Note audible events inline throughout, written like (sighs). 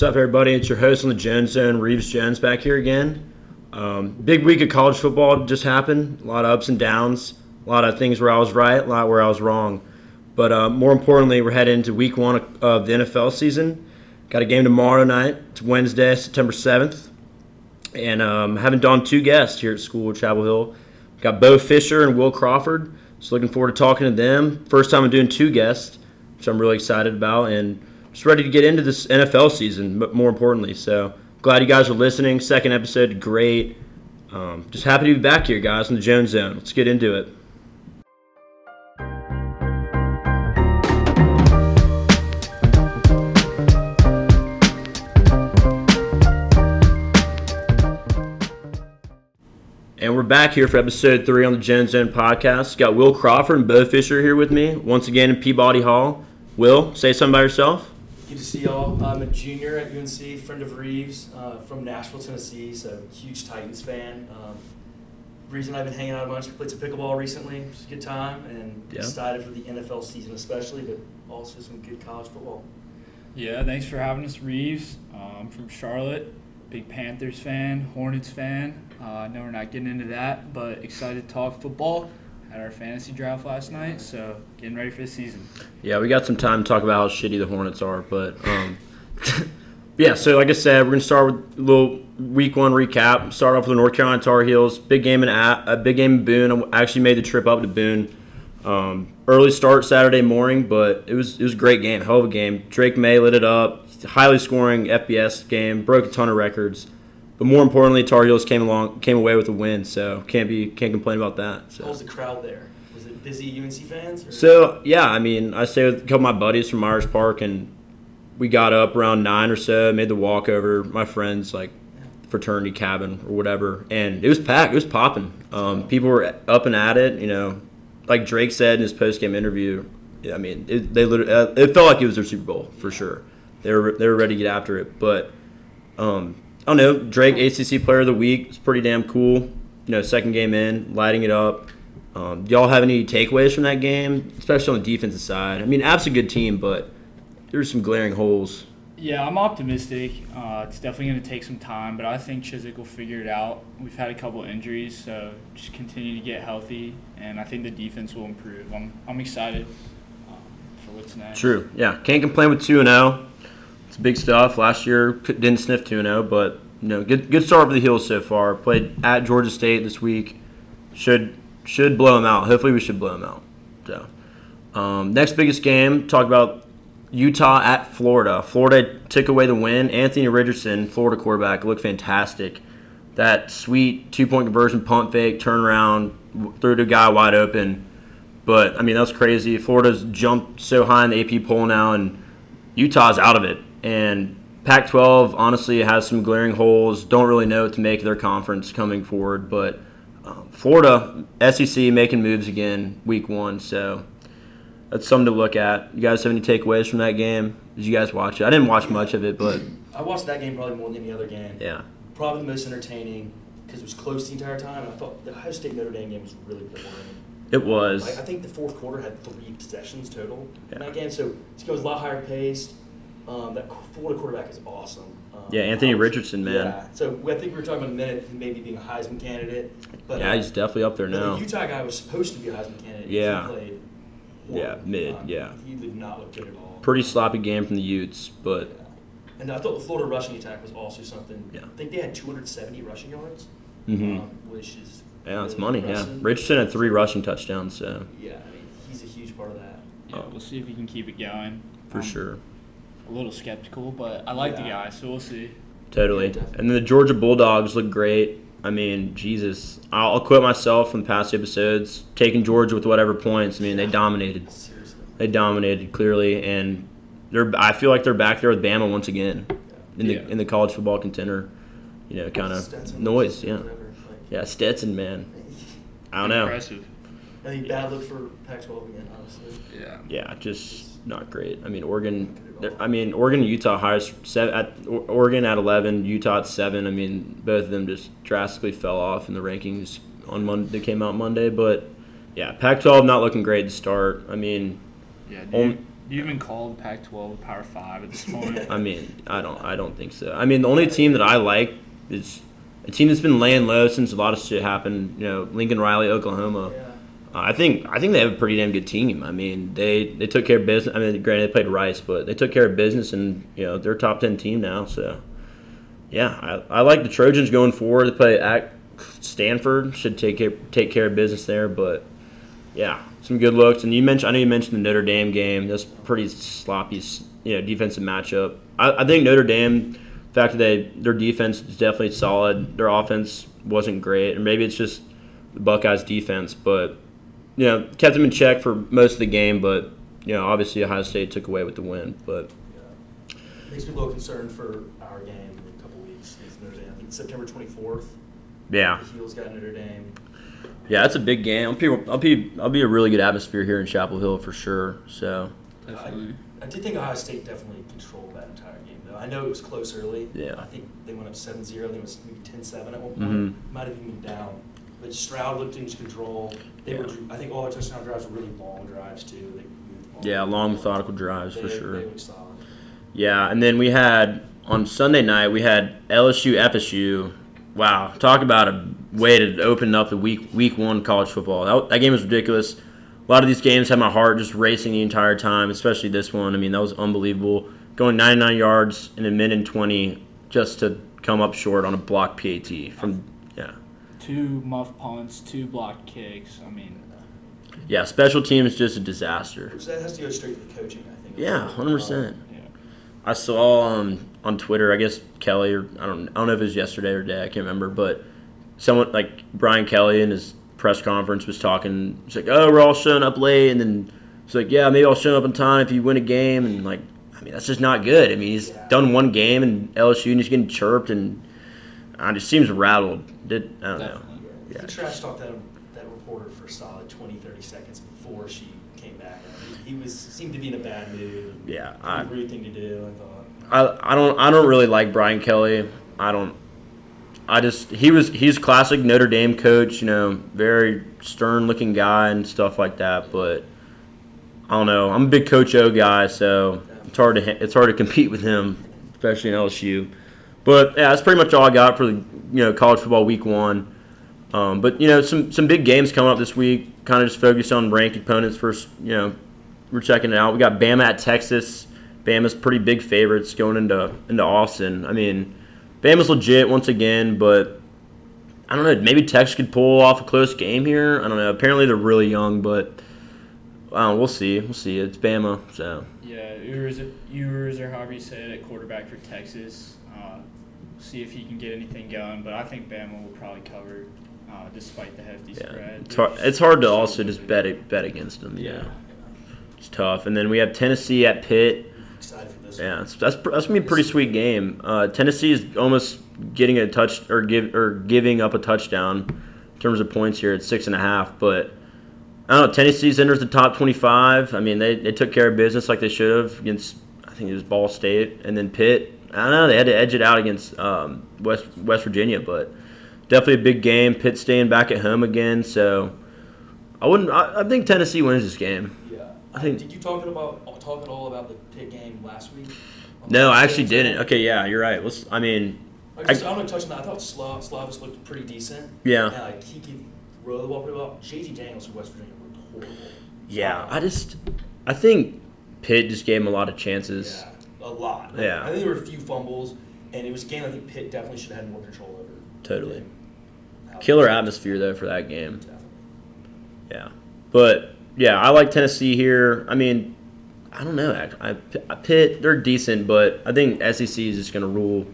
What's up, everybody? It's your host on the Jones Zone, Reeves Jones, back here again. Um, big week of college football just happened. A lot of ups and downs. A lot of things where I was right, a lot where I was wrong. But uh, more importantly, we're heading into week one of the NFL season. Got a game tomorrow night. It's Wednesday, September 7th. And um, having done two guests here at school at Chapel Hill. Got Beau Fisher and Will Crawford. So looking forward to talking to them. First time I'm doing two guests, which I'm really excited about. And just ready to get into this NFL season, but more importantly. So glad you guys are listening. Second episode, great. Um, just happy to be back here, guys, in the Jones Zone. Let's get into it. And we're back here for episode three on the Jones Zone podcast. Got Will Crawford and Beau Fisher here with me once again in Peabody Hall. Will, say something about yourself. Good to see y'all. I'm a junior at UNC, friend of Reeves, uh, from Nashville, Tennessee, so huge Titans fan. Um, reason I've been hanging out a bunch, we played some pickleball recently, is a good time, and Yeah. excited for the NFL season especially, but also some good college football. Yeah, thanks for having us, Reeves. Um, from Charlotte, big Panthers fan, Hornets fan. Uh, I know we're not getting into that, but excited to talk football. Had our fantasy draft last night, so getting ready for the season. Yeah, we got some time to talk about how shitty the Hornets are, but um, (laughs) yeah. So like I said, we're gonna start with a little week one recap. Start off with the North Carolina Tar Heels. Big game in a big game in Boone. I actually made the trip up to Boone. Um, early start Saturday morning, but it was it was a great game, hell of a game. Drake Maye lit it up. Highly scoring FBS game, broke a ton of records. But more importantly, Tar Heels came along, came away with a win, so can't be can't complain about that. So. How was the crowd there? Was it busy UNC fans? Or? So yeah, I mean, I stayed with a couple of my buddies from Myers Park, and we got up around nine or so, made the walk over my friends like fraternity cabin or whatever, and it was packed. It was popping. Um, people were up and at it. You know, like Drake said in his post game interview. I mean, it, they literally, uh, it felt like it was their Super Bowl for sure. They were they were ready to get after it, but um, I don't know. Drake ACC Player of the Week is pretty damn cool. You know, second game in, lighting it up. Um, do y'all have any takeaways from that game, especially on the defensive side? I mean, App's a good team, but there's some glaring holes. Yeah, I'm optimistic. Uh, it's definitely going to take some time, but I think Chizik will figure it out. We've had a couple injuries, so just continue to get healthy, and I think the defense will improve. I'm, I'm excited um, for what's next. True. Yeah, can't complain with two and zero. Big stuff. Last year didn't sniff 2-0, but you know, good good start for the Heels so far. Played at Georgia State this week. Should should blow them out. Hopefully, we should blow them out. So, um, next biggest game. Talk about Utah at Florida. Florida took away the win. Anthony Richardson, Florida quarterback, looked fantastic. That sweet two point conversion, pump fake, turnaround, threw to a guy wide open. But I mean, that's crazy. Florida's jumped so high in the AP poll now, and Utah's out of it. And Pac-12 honestly has some glaring holes. Don't really know what to make their conference coming forward, but um, Florida SEC making moves again week one. So that's something to look at. You guys have any takeaways from that game? Did you guys watch it? I didn't watch much of it, but (clears throat) I watched that game probably more than any other game. yeah, Probably the most entertaining because it was close the entire time. I thought the Ohio State Notre Dame game was really boring. it was. Like, I think the fourth quarter had three possessions total in Yeah. that game, so this game was a lot higher paced. Um, that Florida quarterback is awesome. Um, Yeah, Anthony was- Richardson, man. Yeah, so I think we were talking about a minute him maybe being a Heisman candidate, but Yeah, uh, he's definitely up there now. The Utah guy was supposed to be a Heisman candidate. Yeah. he played Yeah, horrible. mid, Um, yeah. he did not look good at all. Pretty sloppy game from the Utes, but Yeah. And I thought the Florida rushing attack was also something. Yeah. I think they had 270 rushing yards, mm-hmm. um, which is yeah, it's really money. Yeah. Richardson had three rushing touchdowns, so Yeah, I mean he's a huge part of that. Yeah, we'll see if he can keep it going. for I'm sure. A little skeptical, but I like the guy, so we'll see. Totally. And then the Georgia Bulldogs look great. I mean, Jesus, I'll, I'll quote myself from past episodes. Taking Georgia with whatever points. I mean, they dominated. Seriously. They dominated clearly, and they're. I feel like they're back there with Bama once again in the Yeah. in the college football contender. You know, kind of noise. Yeah, yeah. Stetson, man. I don't know. Impressive. I think bad look for Pac-12 again, honestly. Yeah. Yeah, just not great. I mean, Oregon. I mean, Oregon, Utah highest seven at Oregon at eleven, Utah at seven. I mean, both of them just drastically fell off in the rankings on Monday. They came out Monday, but yeah, Pac-12 not looking great to start. I mean, Yeah. on, Do you even call the Pac-12 a Power Five at this (laughs) point? I mean, I don't. I don't think so. I mean, the only team that I like is a team that's been laying low since a lot of shit happened. You know, Lincoln Riley, Oklahoma. Yeah. Uh, I think I think they have a pretty damn good team. I mean, they they took care of business. I mean, granted they played Rice, but they took care of business, and you know they're a top ten team now. So, yeah, I, I like the Trojans going forward. They play at Stanford, should take care, take care of business there. But yeah, some good looks. And you mentioned I know you mentioned the Notre Dame game. That's pretty sloppy, you know, defensive matchup. I, I think Notre Dame, the fact that they their defense is definitely solid. Their offense wasn't great, or maybe it's just the Buckeyes defense, but you know, kept them in check for most of the game, but you know, obviously Ohio State took away with the win. But Yeah. Makes me a little concerned for our game in a couple weeks against Notre Dame. I think it's September 24th. yeah, The Heels got Notre Dame. yeah, that's a big game. I'll be, I'll be, I'll be a really good atmosphere here in Chapel Hill for sure. So Definitely. I did think Ohio State definitely controlled that entire game, though. I know it was close early. Yeah. I think they went up 7 0. I think it was maybe 10 7 at one point. Mhm. Might have even been down. But Stroud looked in control. They were, I think all their touchdown drives were really long drives, too. Yeah, long methodical drives They, for sure. Yeah, and then we had on Sunday night we had LSU FSU. Wow, talk about a way to open up the week week one college football. That, that game was ridiculous. A lot of these games had my heart just racing the entire time, especially this one. I mean, that was unbelievable. Going 99 yards in a minute and 20 just to come up short on a block PAT from yeah. Two muff punts, two blocked kicks. I mean, Yeah, special teams just a disaster. Which that has to go straight to the coaching, I think. Yeah, 100%. yeah. I saw um, on Twitter, I guess Kelly or I don't I don't know if it was yesterday or today, I can't remember, but someone like Brian Kelly in his press conference was talking. He's like, "Oh, we're all showing up late," and then he's like, "Yeah, maybe I'll show up on time if you win a game." And like, I mean, that's just not good. I mean, he's Yeah. done one game and LSU and he's getting chirped, and I just seems rattled. Did I don't know. Definitely. Yeah. Yeah. He trash talked that, that reporter for a solid 20, 30 seconds before she came back. He, he was seemed to be in a bad mood. Yeah, I, rude thing to do, I thought. I, I don't I don't really like Brian Kelly. I don't. I just he was he's classic Notre Dame coach. You know, very stern looking guy and stuff like that. But I don't know. I'm a big Coach O guy, so it's hard to it's hard to compete with him, especially in LSU. But yeah, that's pretty much all I got for the you know college football week one. Um, but you know some some big games coming up this week. Kind of just focus on ranked opponents first. You know, we're checking it out. We got Bama at Texas. Bama's pretty big favorites going into into Austin. I mean, Bama's legit once again, but I don't know. Maybe Texas could pull off a close game here. I don't know. Apparently they're really young, but uh, we'll see. We'll see. It's Bama, so Yeah, Ewers or however you say it, at quarterback for Texas. Uh, see if he can get anything going, but I think Bama will probably cover, uh, despite the hefty yeah. spread. It's hard, it's hard to also just bet it, bet against them. Yeah, it's tough. And then we have Tennessee at Pitt. Excited for this Yeah, that's that's gonna be a pretty sweet game. Uh, Tennessee is almost getting a touch or give or giving up a touchdown in terms of points here at six and a half. But I don't know. Tennessee's enters the top twenty-five. I mean, they, they took care of business like they should have against I think it was Ball State and then Pitt. I don't know. They had to edge it out against um, West West Virginia, but definitely a big game. Pitt staying back at home again, so I wouldn't. I, I think Tennessee wins this game. Yeah. I think- Did you talk about talk at all about the Pitt game last week? No, I actually didn't. Okay, yeah, you're right. Let's. I mean, I just, I, am gonna touch on that. I thought Slav, Slovis looked pretty decent. Yeah. And, like he could roll the ball pretty well. JT Daniels from West Virginia looked horrible. Yeah, I just I think Pitt just gave him a lot of chances. Yeah, a lot. Like, Yeah. I think there were a few fumbles, and it was a game I think Pitt definitely should have had more control over. Totally. Killer atmosphere though for that game. Definitely. Yeah, but yeah, I like Tennessee here. I mean, I don't know. I, I Pitt they're decent, but I think SEC is just going to rule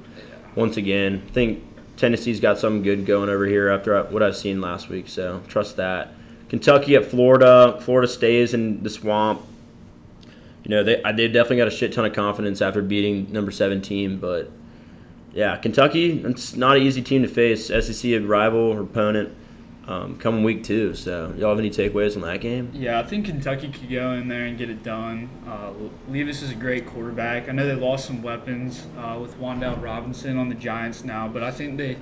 once again. I think Tennessee's got something good going over here after I- what I've seen last week, so trust that. Kentucky at Florida. Florida stays in the swamp. You know, they they definitely got a shit ton of confidence after beating number seven team, but yeah, Kentucky. It's not an easy team to face. SEC rival or opponent um, coming week two. So y'all have any takeaways on that game? Yeah, I think Kentucky could go in there and get it done. Uh, Levis is a great quarterback. I know they lost some weapons uh, with Wan'Dale Robinson on the Giants now, but I think they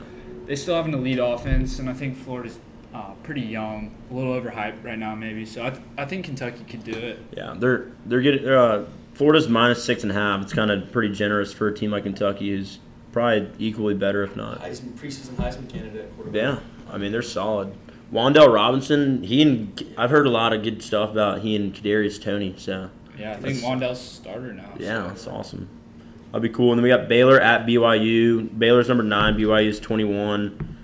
they still have an elite offense, and I think Florida's uh, pretty young, a little overhyped right now maybe. So I, th- I think Kentucky could do it. Yeah, they're they're getting uh, Florida's minus six and a half. It's kind of pretty generous for a team like Kentucky, who's probably equally better if not. Heisman preseason Heisman candidate quarterback. Yeah, I mean they're solid. Wan'Dale Robinson, he and I've heard a lot of good stuff about he and Kadarius Toney. So Yeah, I think That's- Wan'Dale's starter now. yeah, so. that's awesome. That'd be cool. And then we got Baylor at BYU. Baylor's number nine. BYU's twenty one.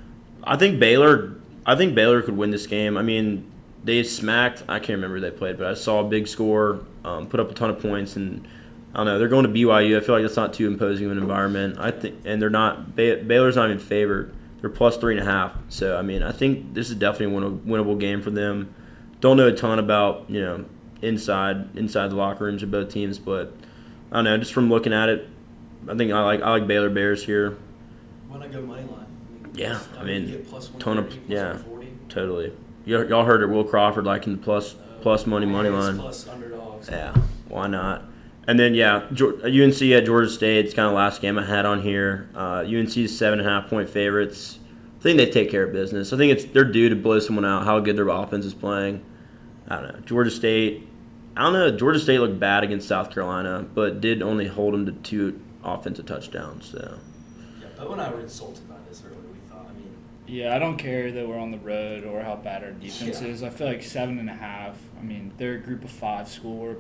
I think Baylor. I think Baylor could win this game. I mean, they smacked. I can't remember who they played, but I saw a big score, um, put up a ton of points, and I don't know. They're going to BYU. I feel like that's not too imposing of an environment. I think, and they're not. Baylor's not even favored. They're plus three and a half. So I mean, I think this is definitely a win- winnable game for them. Don't know a ton about you know inside inside the locker rooms of both teams, but I don't know. Just from looking at it, I think I like I like Baylor Bears here. Why not go money line? Yeah, I mean, ton of- plus yeah. 140. Totally. Y- y'all heard it. Will Crawford liking the plus plus money money line. Plus underdogs. Yeah, why not? And then yeah, UNC at Georgia State. It's kind of last game I had on here. Uh, UNC's seven and a half point favorites. I think they take care of business. I think it's they're due to blow someone out. How good their offense is playing. I don't know. Georgia State. I don't know. Georgia State looked bad against South Carolina, but did only hold them to two offensive touchdowns. So Yeah, Beau and I were insulted by this earlier. We thought. I mean, Yeah, I don't care that we're on the road or how bad our defense Yeah. is. I feel like seven and a half. I mean, they're a group of five school. We're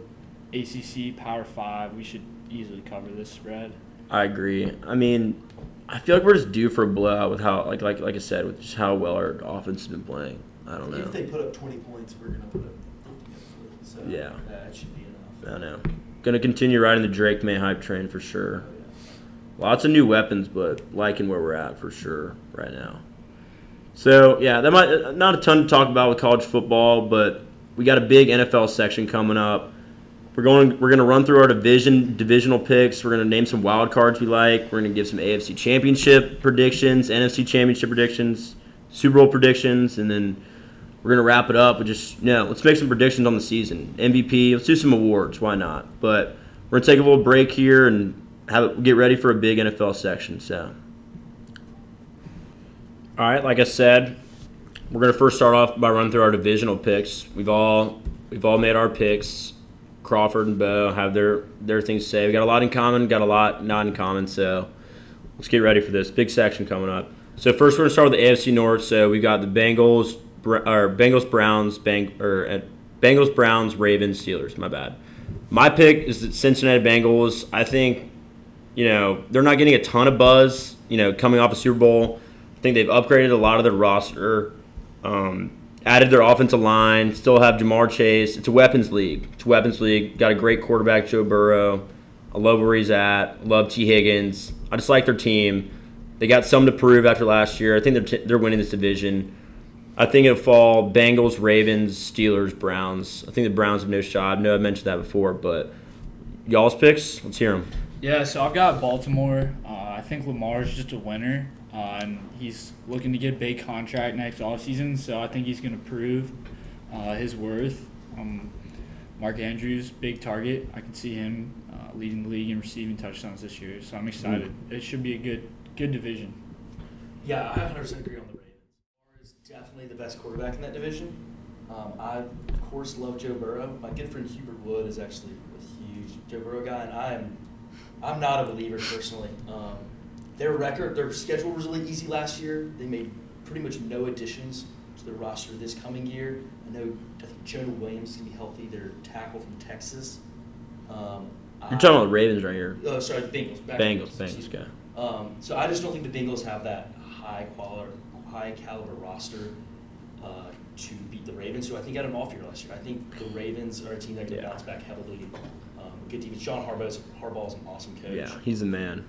ACC Power Five. We should easily cover this spread. I agree. I mean, I feel like we're just due for a blowout with how like like like I said with just how well our offense has been playing. I don't know. if they put up 20 points, we're gonna put up. So Yeah. that should be enough. I don't know. Gonna continue riding the Drake Maye hype train for sure. Oh, yeah. Lots of new weapons, but liking where we're at for sure right now. So yeah, that might not a ton to talk about with college football, but we got a big NFL section coming up. We're going. We're gonna run through our division divisional picks. We're gonna name some wild cards we like. We're gonna give some AFC Championship predictions, NFC Championship predictions, Super Bowl predictions, and then we're gonna wrap it up with just you know, let's make some predictions on the season. MVP. Let's do some awards. Why not? But we're gonna take a little break here and have get ready for a big NFL section. So, all right, like I said, we're gonna first start off by running through our divisional picks. We've all we've all made our picks. Crawford and Beau have their their things to say. We got a lot in common, got a lot not in common. So let's get ready for this big section coming up. So first, we're gonna start with the AFC North. So we've got the Bengals, or Bengals, Browns, Bang, or uh, Bengals, Browns, Ravens, Steelers. My bad. My pick is the Cincinnati Bengals. I think, you know, they're not getting a ton of buzz. You know, coming off a Super Bowl, I think they've upgraded a lot of their roster. Um, added their offensive line. Still have Ja'Marr Chase. It's a weapons league. It's a weapons league. Got a great quarterback, Joe Burrow. I love where he's at. Love Tee Higgins. I just like their team. They got some to prove after last year. I think they're t- they're winning this division. I think it'll fall Bengals, Ravens, Steelers, Browns. I think the Browns have no shot. I know I mentioned that before, but y'all's picks. Let's hear them. Yeah, so I've got Baltimore. Uh, I think Lamar's just a winner, and he's looking to get a big contract next offseason, so I think he's going to prove uh, his worth. Um, Mark Andrews, big target. I can see him uh, leading the league in receiving touchdowns this year, so I'm excited. It should be a good good division. Yeah, I 100% agree on the Ravens. Lamar is definitely the best quarterback in that division. Um, I, of course, love Joe Burrow. My good friend Hubert Wood is actually a huge Joe Burrow guy, and I am, I'm not a believer personally. Um, their record, their schedule was really easy last year. They made pretty much no additions to their roster this coming year. I know, I think Jonah Williams is gonna be healthy. Their tackle from Texas. Um, You're talking about the Ravens right here. Oh, sorry, the Bengals. Back Bengals, Bengals, guy. Um, so I just don't think the Bengals have that high quality, high caliber roster uh, to beat the Ravens, who I think had an off year last year. I think the Ravens are a team that can Yeah. bounce back heavily. Um, good defense. John Harbaugh's Harbaugh's an awesome coach. Yeah, he's the man.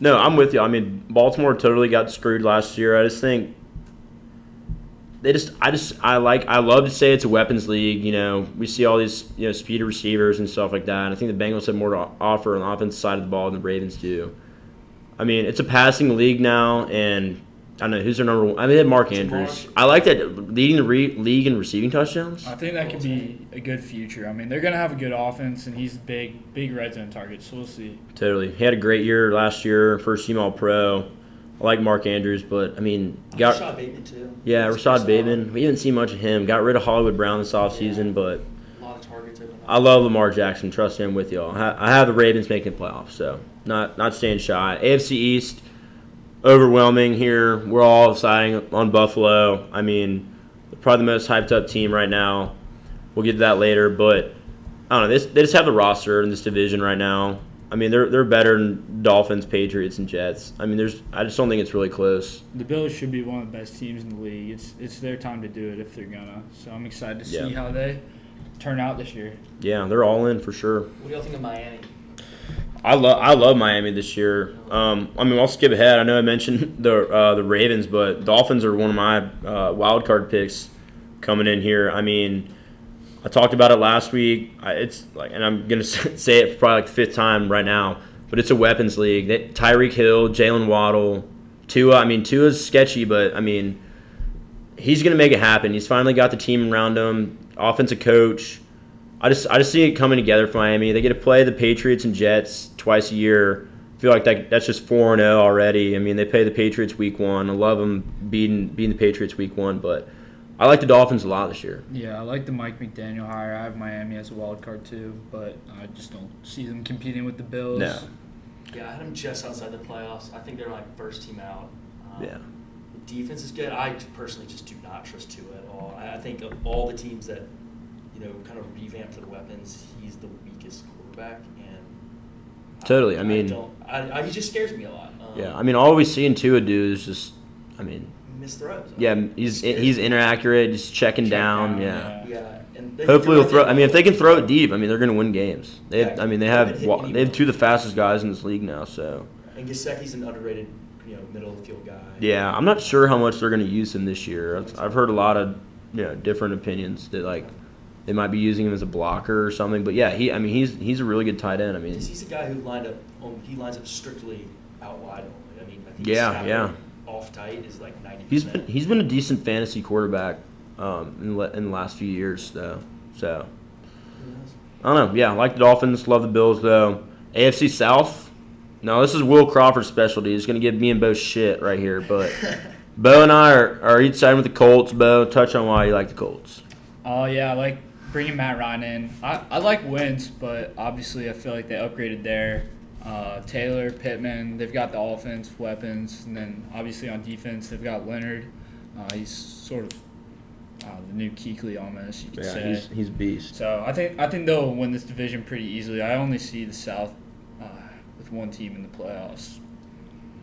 No, I'm with you. I mean, Baltimore totally got screwed last year. I just think they just, I just, I like, I love to say it's a weapons league. You know, we see all these, you know, speed receivers and stuff like that. And I think the Bengals have more to offer on the offensive side of the ball than the Ravens do. I mean, it's a passing league now, and I don't know who's their number one. I mean, they had Mark Andrews. I like that leading the re- league in receiving touchdowns. I think that could be a good future. I mean, they're going to have a good offense, and he's a big, big red zone target, so we'll see. Totally. He had a great year last year, first team All Pro. I like Mark Andrews, but I mean, uh, got Rashod Bateman too. yeah, He's Rashod solid. Bateman. We didn't see much of him. Got rid of Hollywood Brown this offseason, Yeah. but A lot of targets. I love Lamar Jackson. Trust him with y'all. I have the Ravens making playoffs, so not not staying shy. AFC East, overwhelming here. We're all siding on Buffalo. I mean, probably the most hyped up team right now. We'll get to that later, but I don't know. They, they just have the roster in this division right now. I mean, they're they're better than Dolphins, Patriots, and Jets. I mean, there's I just don't think it's really close. The Bills should be one of the best teams in the league. It's it's their time to do it if they're gonna. So I'm excited to see Yeah. how they turn out this year. Yeah, they're all in for sure. What do y'all think of Miami? I love I love Miami this year. Um, I mean, I'll skip ahead. I know I mentioned (laughs) the uh, the Ravens, but Dolphins are one of my uh, wild card picks coming in here. I mean, I talked about it last week. I, it's like, and I'm gonna (laughs) say it for probably like the fifth time right now, but it's a weapons league. That Tyreek Hill, Jaylen Waddle, Tua. I mean, Tua's sketchy, but I mean, he's gonna make it happen. He's finally got the team around him, offensive coach. I just I just see it coming together for Miami. They get to play the Patriots and Jets twice a year. I feel like that that's just four and zero already. I mean, they play the Patriots week one. I love them beating beating the Patriots week one, but I like the Dolphins a lot this year. Yeah, I like the Mike McDaniel hire. I have Miami as a wild card too, but I just don't see them competing with the Bills. No. Yeah, I had them just outside the playoffs. I think they're like first team out. Um, Yeah. The defense is good. I personally just do not trust Tua at all. I I think of all the teams that, you know, kind of revamped their weapons, he's the weakest quarterback. And Totally, I mean- don't, I, I, he just scares me a lot. Um, Yeah, I mean, all we see in Tua do is just, I mean, miss throws. yeah, he's he's inaccurate, just checking Check down. down, Yeah. yeah. Yeah, Hopefully, they're he'll throw. I mean, if they can throw it deep, I mean, they're going to win games. They, have, I mean, they have haven't hit wa- anyone. they have two of the fastest guys in this league now. So And Gesicki's an underrated, you know, middle of the field guy. yeah, I'm not sure how much they're going to use him this year. I've, I've heard a lot of you know different opinions that like they might be using him as a blocker or something. But yeah, he. I mean, he's he's a really good tight end. I mean, Because he's a guy who lined up. On, he lines up strictly out wide only. I mean, I think Yeah, his yeah. Off tight is like ninety. he's been he's been a decent fantasy quarterback um, in, the, le- in the last few years though. So I don't know. Yeah, I like the Dolphins. Love the Bills though. AFC South. No, this is Will Crawford's specialty. He's going to give me and Beau shit right here. But (laughs) Beau and I are, are each side with the Colts. Beau, touch on why you like the Colts. Oh yeah, I like bringing Matt Ryan in. I, I like Wentz, but obviously I feel like they upgraded there. Uh, Taylor, Pittman, they've got the offense weapons, and then obviously on defense they've got Leonard. Uh, he's sort of uh, the new Kuechly almost, you could say. he's he's a beast. So I think I think they'll win this division pretty easily. I only see the South uh, with one team in the playoffs.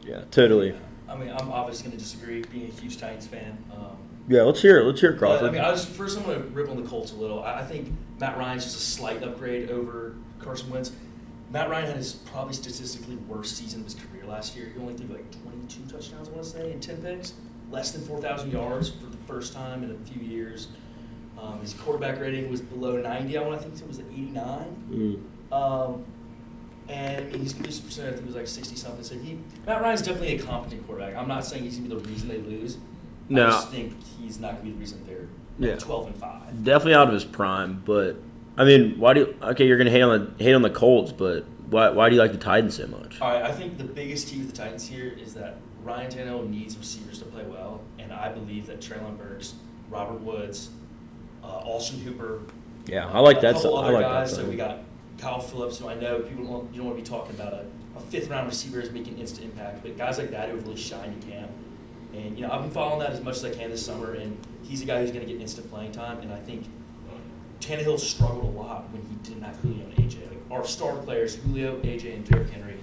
Yeah, totally. I mean, I'm obviously going to disagree, being a huge Titans fan. Um, Yeah, let's hear it. Let's hear it, but, Crawford. I mean, I was first. I'm going to rip on the Colts a little. I, I think Matt Ryan's just a slight upgrade over Carson Wentz. Matt Ryan had his probably statistically worst season of his career last year. He only threw like 22 touchdowns, I want to say, and 10 picks, less than 4,000 yards for the first time in a few years. Um, his quarterback rating was below 90. I want to think it was 89. Mm. Um, and his completion percentage I think was like 60 something. So he Matt Ryan's definitely a competent quarterback. I'm not saying he's gonna be the reason they lose. No. I just think he's not gonna be the reason they're like, Yeah. 12 and five. Definitely out of his prime, but I mean, why do you? Okay, you're gonna hate on the hate on the Colts, but why why do you like the Titans so much? All right, I think the biggest key with the Titans here is that Ryan Tannehill needs receivers to play well, and I believe that Treylon Burks, Robert Woods, uh, Austin Hooper, Yeah, I like a that. couple I other like guys. that. So we got Kyle Philips, who I know people don't, you don't want to be talking about a, a fifth round receiver is making instant impact, but guys like that who have really shined in camp. And you know, I've been following that as much as I can this summer, and he's a guy who's going to get instant playing time. And I think Tannehill struggled a lot when he didn't have Julio and AJ. Like our star players, Julio, AJ, and Derrick Henry,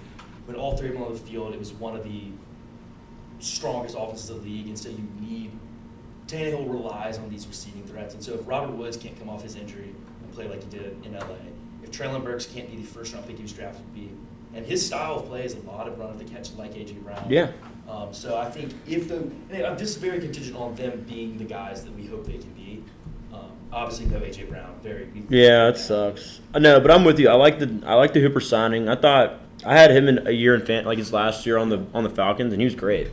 when all three of them on the field, it was one of the strongest offenses of the league, and so you need Tannehill relies on these receiving threats, and so if Robert Woods can't come off his injury and play like he did in LA, if Treylon Burks can't be the first round pick he was drafted to be, and his style of play is a lot of run of the catch like AJ Brown. Yeah. Um, so I think if the this is very contingent on them being the guys that we hope they can be. Um, obviously, no AJ Brown. Very. Yeah, it sucks. I know, but I'm with you. I like the I like the Hooper signing. I thought I had him in a year in fan like his last year on the on the Falcons, and he was great.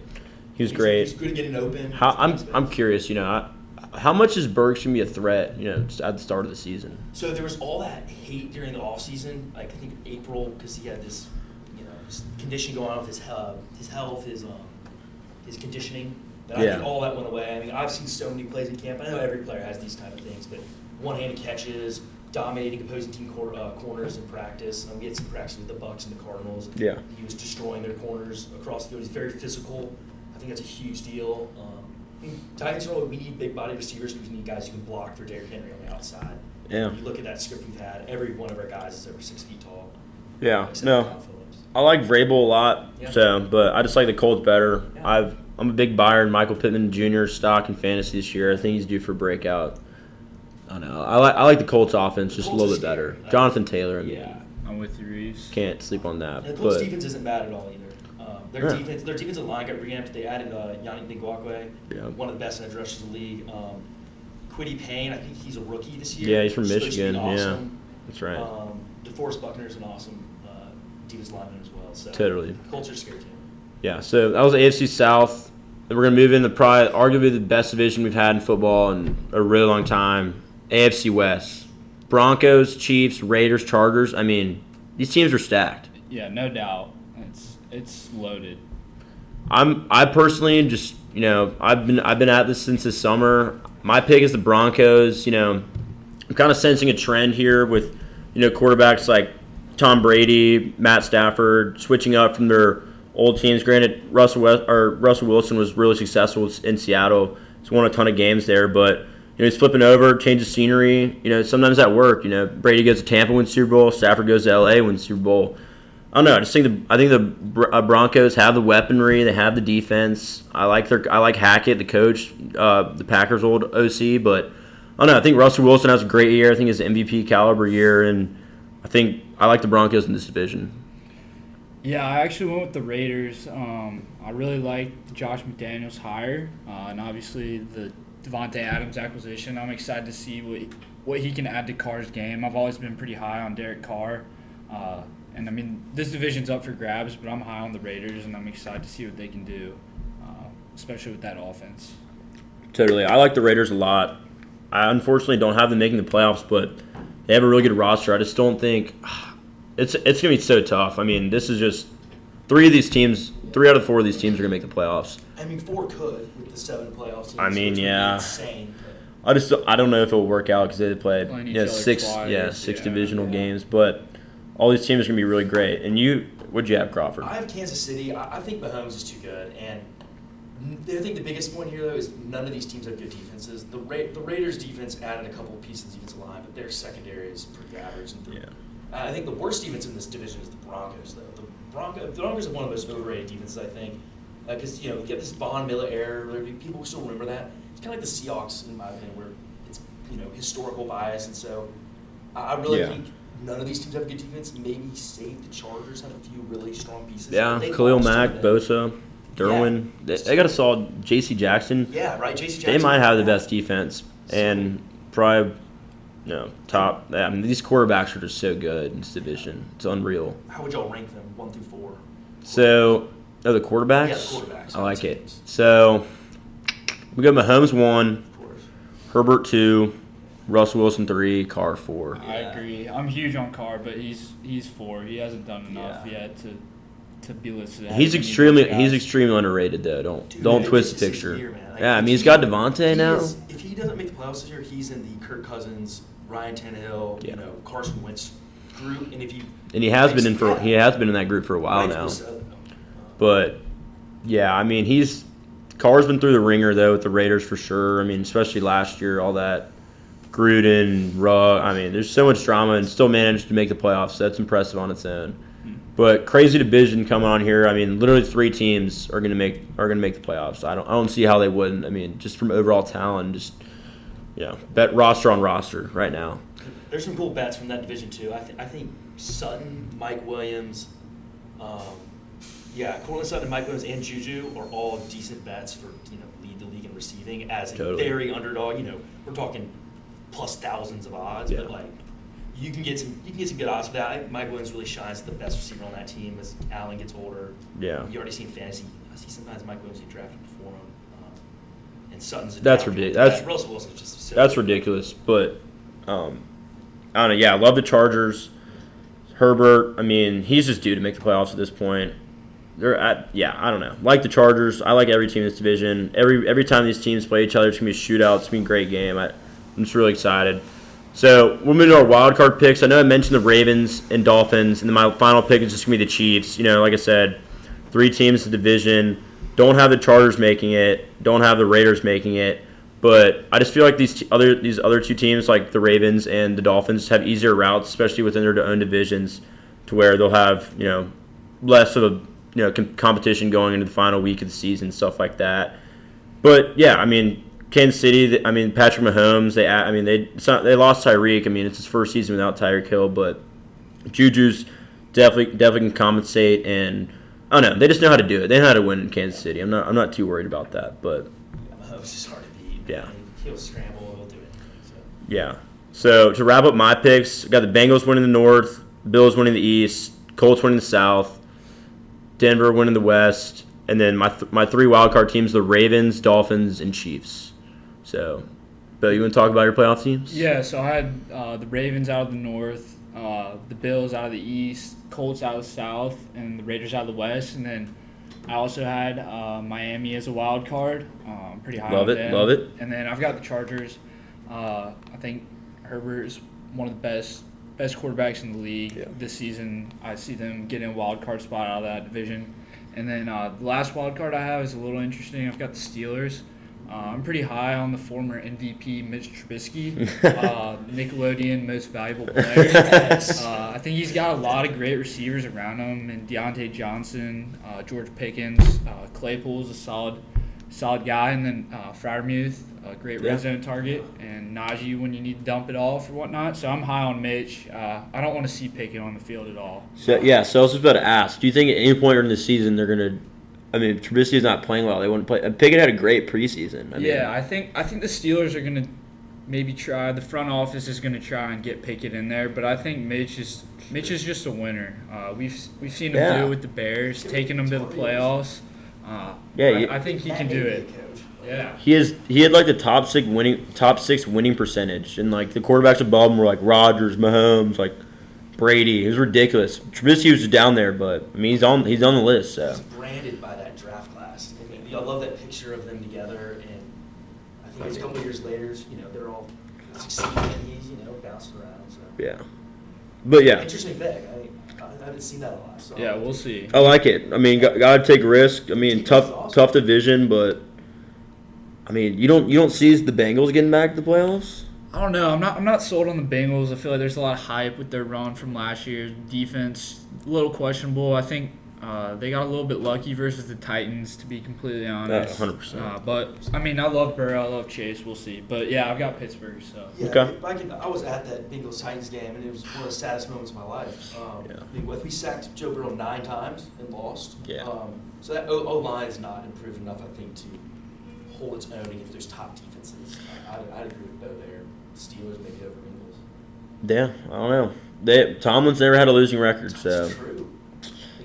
He was He's, great. He's good at getting open. How, I'm I'm curious. You know, I, how much is Burks gonna be a threat? You know, at the start of the season. So there was all that hate during the offseason, like I think April, because he had this, you know, this condition going on with his uh, his health, his um, his conditioning. That I think all that went away. I mean, I've seen so many plays in camp. I know every player has these kind of things, but one-handed catches, dominating opposing team cor- uh, corners in practice. Um, we had some practice with the Bucs and the Cardinals. Yeah. He was destroying their corners across the field. He's very physical. I think that's a huge deal. Um, Titans are we need big body receivers because we need guys who can block for Derrick Henry on the outside. Yeah. You look at that script we've had. Every one of our guys is over six feet tall. Yeah. No. for Kyle Philips. I like Vrabel a lot, Yeah. so but I just like the Colts better. Yeah. I've I'm a big buyer in Michael Pittman Jr. stock in fantasy this year. I think he's due for breakout. I don't know. I like I like the Colts offense just a little is bit better. scary. Jonathan Taylor, I mean, Yeah. I'm with you, Reeves. can't sleep on that. And the Colts But defense isn't bad at all either. Their Yeah. defense, their defensive line got revamped. They added uh, Yannick Ngakoue, Yeah. one of the best edge rushers in the league. Um, Kwity Paye, I think he's a rookie this year. Yeah, he's from Supposed to be Michigan, yeah. That's right. Um, DeForest Buckner is an awesome uh, defensive lineman as well. So Totally. culture are a scary team. Yeah, so that was AFC South. Then we're gonna move into probably arguably the best division we've had in football in a really long time. AFC West. Broncos, Chiefs, Raiders, Chargers. I mean, these teams are stacked. Yeah, no doubt. It's loaded. I'm I personally just you know I've been I've been at this since the summer. My pick is the Broncos. You know, I'm kind of sensing a trend here with you know quarterbacks like Tom Brady, Matt Stafford switching up from their old teams. Granted, Russell West, or Russell Wilson was really successful in Seattle. He's won a ton of games there, but you know he's flipping over, changes scenery. You know sometimes that work. You know Brady goes to Tampa, wins Super Bowl. Stafford goes to L.A., wins Super Bowl. I don't know. I just think the I think the uh, Broncos have the weaponry. They have the defense. I like their I like Hackett, the coach, uh, the Packers' old OC. But I don't know. I think Russell Wilson has a great year. I think it's an MVP caliber year, and I think I like the Broncos in this division. Yeah, I actually went with the Raiders. Um, I really liked Josh McDaniels' hire, uh, and obviously the Davante Adams acquisition. I'm excited to see what what he can add to Carr's game. I've always been pretty high on Derek Carr, uh, and I mean this division's up for grabs, but I'm high on the Raiders, and I'm excited to see what they can do, uh, especially with that offense. Totally. I like the Raiders a lot. I unfortunately don't have them making the playoffs, but they have a really good roster. I just don't think (sighs) it's it's gonna be so tough. I mean, this is just three of these teams. Three out of four of these teams are gonna make the playoffs. I mean, four could with the seven playoff teams. I mean, which would be yeah. insane. I just I don't know if it will work out because they played Playing each yeah six twice, yeah six yeah. divisional Yeah. games, but all these teams are gonna be really great. And you, what'd you have, Crawford? I have Kansas City. I, I think Mahomes is too good, and I think the biggest point here though is none of these teams have good defenses. The Ra- the Raiders defense added a couple of pieces to the line, but their secondary is pretty average. And Yeah. Uh, I think the worst defense in this division is the Broncos though. The Broncos, the Broncos have one of the most overrated defenses I think, uh, because you know you get this Von Miller era. where People still remember that. It's kind of like the Seahawks in my opinion, where it's you know historical bias, and so I, I really Yeah. think. None of these teams have a good defense. Maybe save the Chargers have a few really strong pieces. yeah, Khalil Mack. Bosa, Derwin. They, they got a solid J.C. Jackson. Yeah, right. JC Jackson. They might have the best defense, and probably no top. I mean, these quarterbacks are just so good in this division. It's unreal. How would y'all rank them, one through four? So, oh, the quarterbacks. Yeah, the quarterbacks. I like it. So, we got Mahomes one, Of course. Herbert two, Russell Wilson three, Carr four. I agree. I'm huge on Carr, but he's he's four. He hasn't done enough Yeah. yet to to be listed. He's of any of extremely he's extremely underrated though. Don't Dude, don't man, twist the picture. year. Like, yeah, I mean he's got Davante he now. is- if he doesn't make the playoffs this year, he's in the Kirk Cousins, Ryan Tannehill, Yeah. you know, Carson Wentz group. And if you And he has been in for he has been in that group for a while now. But yeah, I mean he's Carr's been through the ringer though with the Raiders for sure. I mean, especially last year, all that Gruden, Rugg. I mean, there's so much drama and still managed to make the playoffs. So that's impressive on its own. But crazy division coming on here. I mean, literally three teams are gonna make are gonna make the playoffs. I don't I don't see how they wouldn't. I mean, just from overall talent, just you know, bet roster on roster right now. There's some cool bets from that division too. I, th- I think Sutton, Mike Williams, um, yeah, Courtland Sutton, Mike Williams, and Juju are all decent bets for you know lead the league in receiving as a Totally. very underdog. You know, we're talking plus thousands of odds, Yeah. but like you can get some you can get some good odds for that. I Mike Williams really shines the best receiver on that team as Allen gets older. Yeah. you already seen fantasy. I see sometimes Mike Williams get drafted before him, um, and Sutton's a That's draft ridic- that's- Russell Wilson's just That's ridiculous. But um, I don't know. Yeah, I love the Chargers. Herbert. I mean, he's just due to make the playoffs at this point. they're at yeah. I don't know. Like the Chargers, I like every team in this division. Every every time these teams play each other, it's gonna be a shootout. It's gonna be a great game. I, I'm just really excited. So we're moving to our wild card picks. I know I mentioned the Ravens and Dolphins, and then my final pick is just gonna be the Chiefs. You know, like I said, three teams the division. Don't have the Chargers making it. Don't have the Raiders making it. But I just feel like these other these other two teams, like the Ravens and the Dolphins, have easier routes, especially within their own divisions, to where they'll have you know less of a you know com- competition going into the final week of the season, stuff like that. But yeah, I mean Kansas City. I mean Patrick Mahomes. They I mean they not, they lost Tyreek. I mean it's his first season without Tyreek Hill, but Juju's definitely definitely can compensate and. Oh, I don't know. They just know how to do it. They know how to win in Kansas City. I'm not. I'm not too worried about that. But oh, Mahomes is hard to beat. Yeah. He'll scramble. He'll do anything. So. Yeah. So to wrap up my picks, I got the Bengals winning the North, Bills winning the East, Colts winning the South, Denver winning the West, and then my th- my three wild card teams: the Ravens, Dolphins, and Chiefs. So, Bill, you want to talk about your playoff teams? Yeah, so I had uh, the Ravens out of the North, uh, the Bills out of the East, Colts out of the South, and the Raiders out of the West. And then I also had uh, Miami as a wild card. I'm pretty high Love on it, them. love it. And then I've got the Chargers. Uh, I think Herbert is one of the best best quarterbacks in the league Yeah. this season. I see them getting a wild card spot out of that division. And then uh, the last wild card I have is a little interesting. I've got the Steelers. Uh, I'm pretty high on the former MVP Mitch Trubisky, (laughs) uh, Nickelodeon Most Valuable Player. uh, I think he's got a lot of great receivers around him, and Diontae Johnson, uh, George Pickens, uh, Claypool's a solid, solid guy, and then uh, Freiermuth, a great Yeah. red zone target, and Najee when you need to dump it off or whatnot. So I'm high on Mitch. Uh, I don't want to see Pickett on the field at all. So, yeah. So I was just about to ask: Do you think at any point during the season they're gonna? I mean, if Trubisky's not playing well. They wouldn't play. Pickett had a great preseason. I mean, yeah, I think I think the Steelers are gonna maybe try. The front office is gonna try and get Pickett in there, but I think Mitch is Mitch is just a winner. Uh, we've we've seen him Yeah. do it with the Bears, taking them to the playoffs. Uh, Yeah, I, you- I think he can do it. Coach. Yeah. He is. He had like the top six winning, top six winning percentage, and like the quarterbacks above him were like Rodgers, Mahomes, like Brady. It was ridiculous. Trubisky was down there, but I mean he's on. He's on the list. So He's branded by that draft class. I, mean, I love that picture of them together, and I think it's a couple of years later, you know, they're all succeeding, and he's you know bouncing around. So yeah, but yeah, interesting pick. I, I haven't seen that a lot. So Yeah, we'll see. I like it. I mean, got, got to take risk. I mean, Defense tough, awesome. tough division, but I mean, you don't you don't see the Bengals getting back to the playoffs. I don't know. I'm not. I'm not sold on the Bengals. I feel like there's a lot of hype with their run from last year. Defense a little questionable. I think uh, they got a little bit lucky versus the Titans, to be completely honest. 100%. Uh, but I mean, I love Burrow. I love Chase. We'll see. But yeah, I've got Pittsburgh. So Yeah, Okay. I, can, I was at that Bengals Titans game, and it was one of the saddest moments of my life. Um, Yeah. I mean, we sacked Joe Burrow nine times and lost. Yeah. Um, so that O line is not improved enough, I think, to hold its own against those top defenses. I, I'd, I'd agree with Beau there. Steelers maybe over Bengals. Yeah, I don't know. They Tomlin's never had a losing record, so true.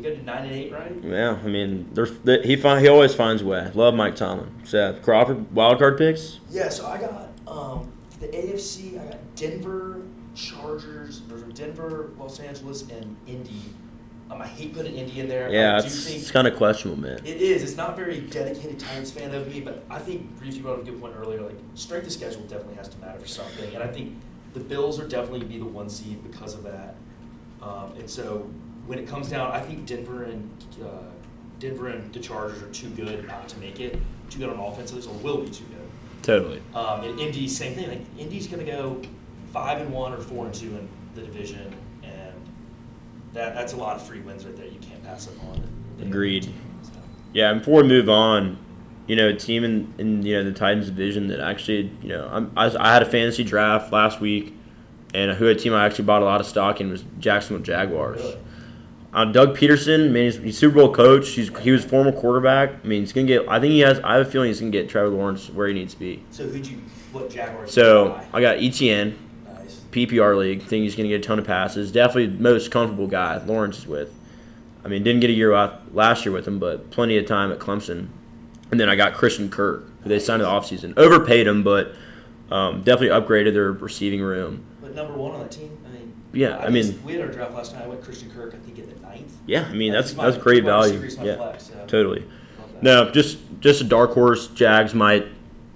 They go to nine and eight, right? yeah. I mean, they're, they, he find, he always finds a way. Love Mike Tomlin. Seth Crawford wild card picks. Yeah. So I got um, the AFC. I got Denver Chargers, or Denver, Los Angeles, and Indy. Um, I hate putting Indy in there. Yeah, I it's, think it's kind of questionable, man. It is. It's not very dedicated Titans fan of me, but I think Reeves, you brought up a good point earlier. Like strength of schedule definitely has to matter for something, and I think the Bills are definitely be the one seed because of that. Um, and so when it comes down, I think Denver and uh, Denver and the Chargers are too good not to make it. Too good on offense, at least, or will be too good. Totally. Um, and Indy, same thing. Like Indy's going to go five and one or four and two in the division, and that that's a lot of free wins right there. You can't pass up on. Agreed. team, so. Yeah, and before we move on, you know, a team in, in you know the Titans division that actually, you know, I'm, I, was- I had a fantasy draft last week, and who a team I actually bought a lot of stock in was Jacksonville Jaguars. Really? Uh, Doug Pederson, man, he's, he's Super Bowl coach. He's he was former quarterback. I mean, he's gonna get. I think he has. I have a feeling he's gonna get Trevor Lawrence where he needs to be. So who'd you? What Jaguars? So? I got ETN, nice. PPR league. Think he's gonna get a ton of passes. Definitely the most comfortable guy Lawrence is with. I mean, didn't get a year out last year with him, but plenty of time at Clemson. And then I got Christian Kirk, who they signed in the offseason. Overpaid him, but um, definitely upgraded their receiving room. But number one on that team, I mean, yeah, I just- mean, we had our draft last night. I went Christian Kirk. I think in the ninth. yeah, I mean Like, that's my- that's great value. receiver, he's my Yeah, flex, so. totally. Love. No, just just a dark horse. Jags might,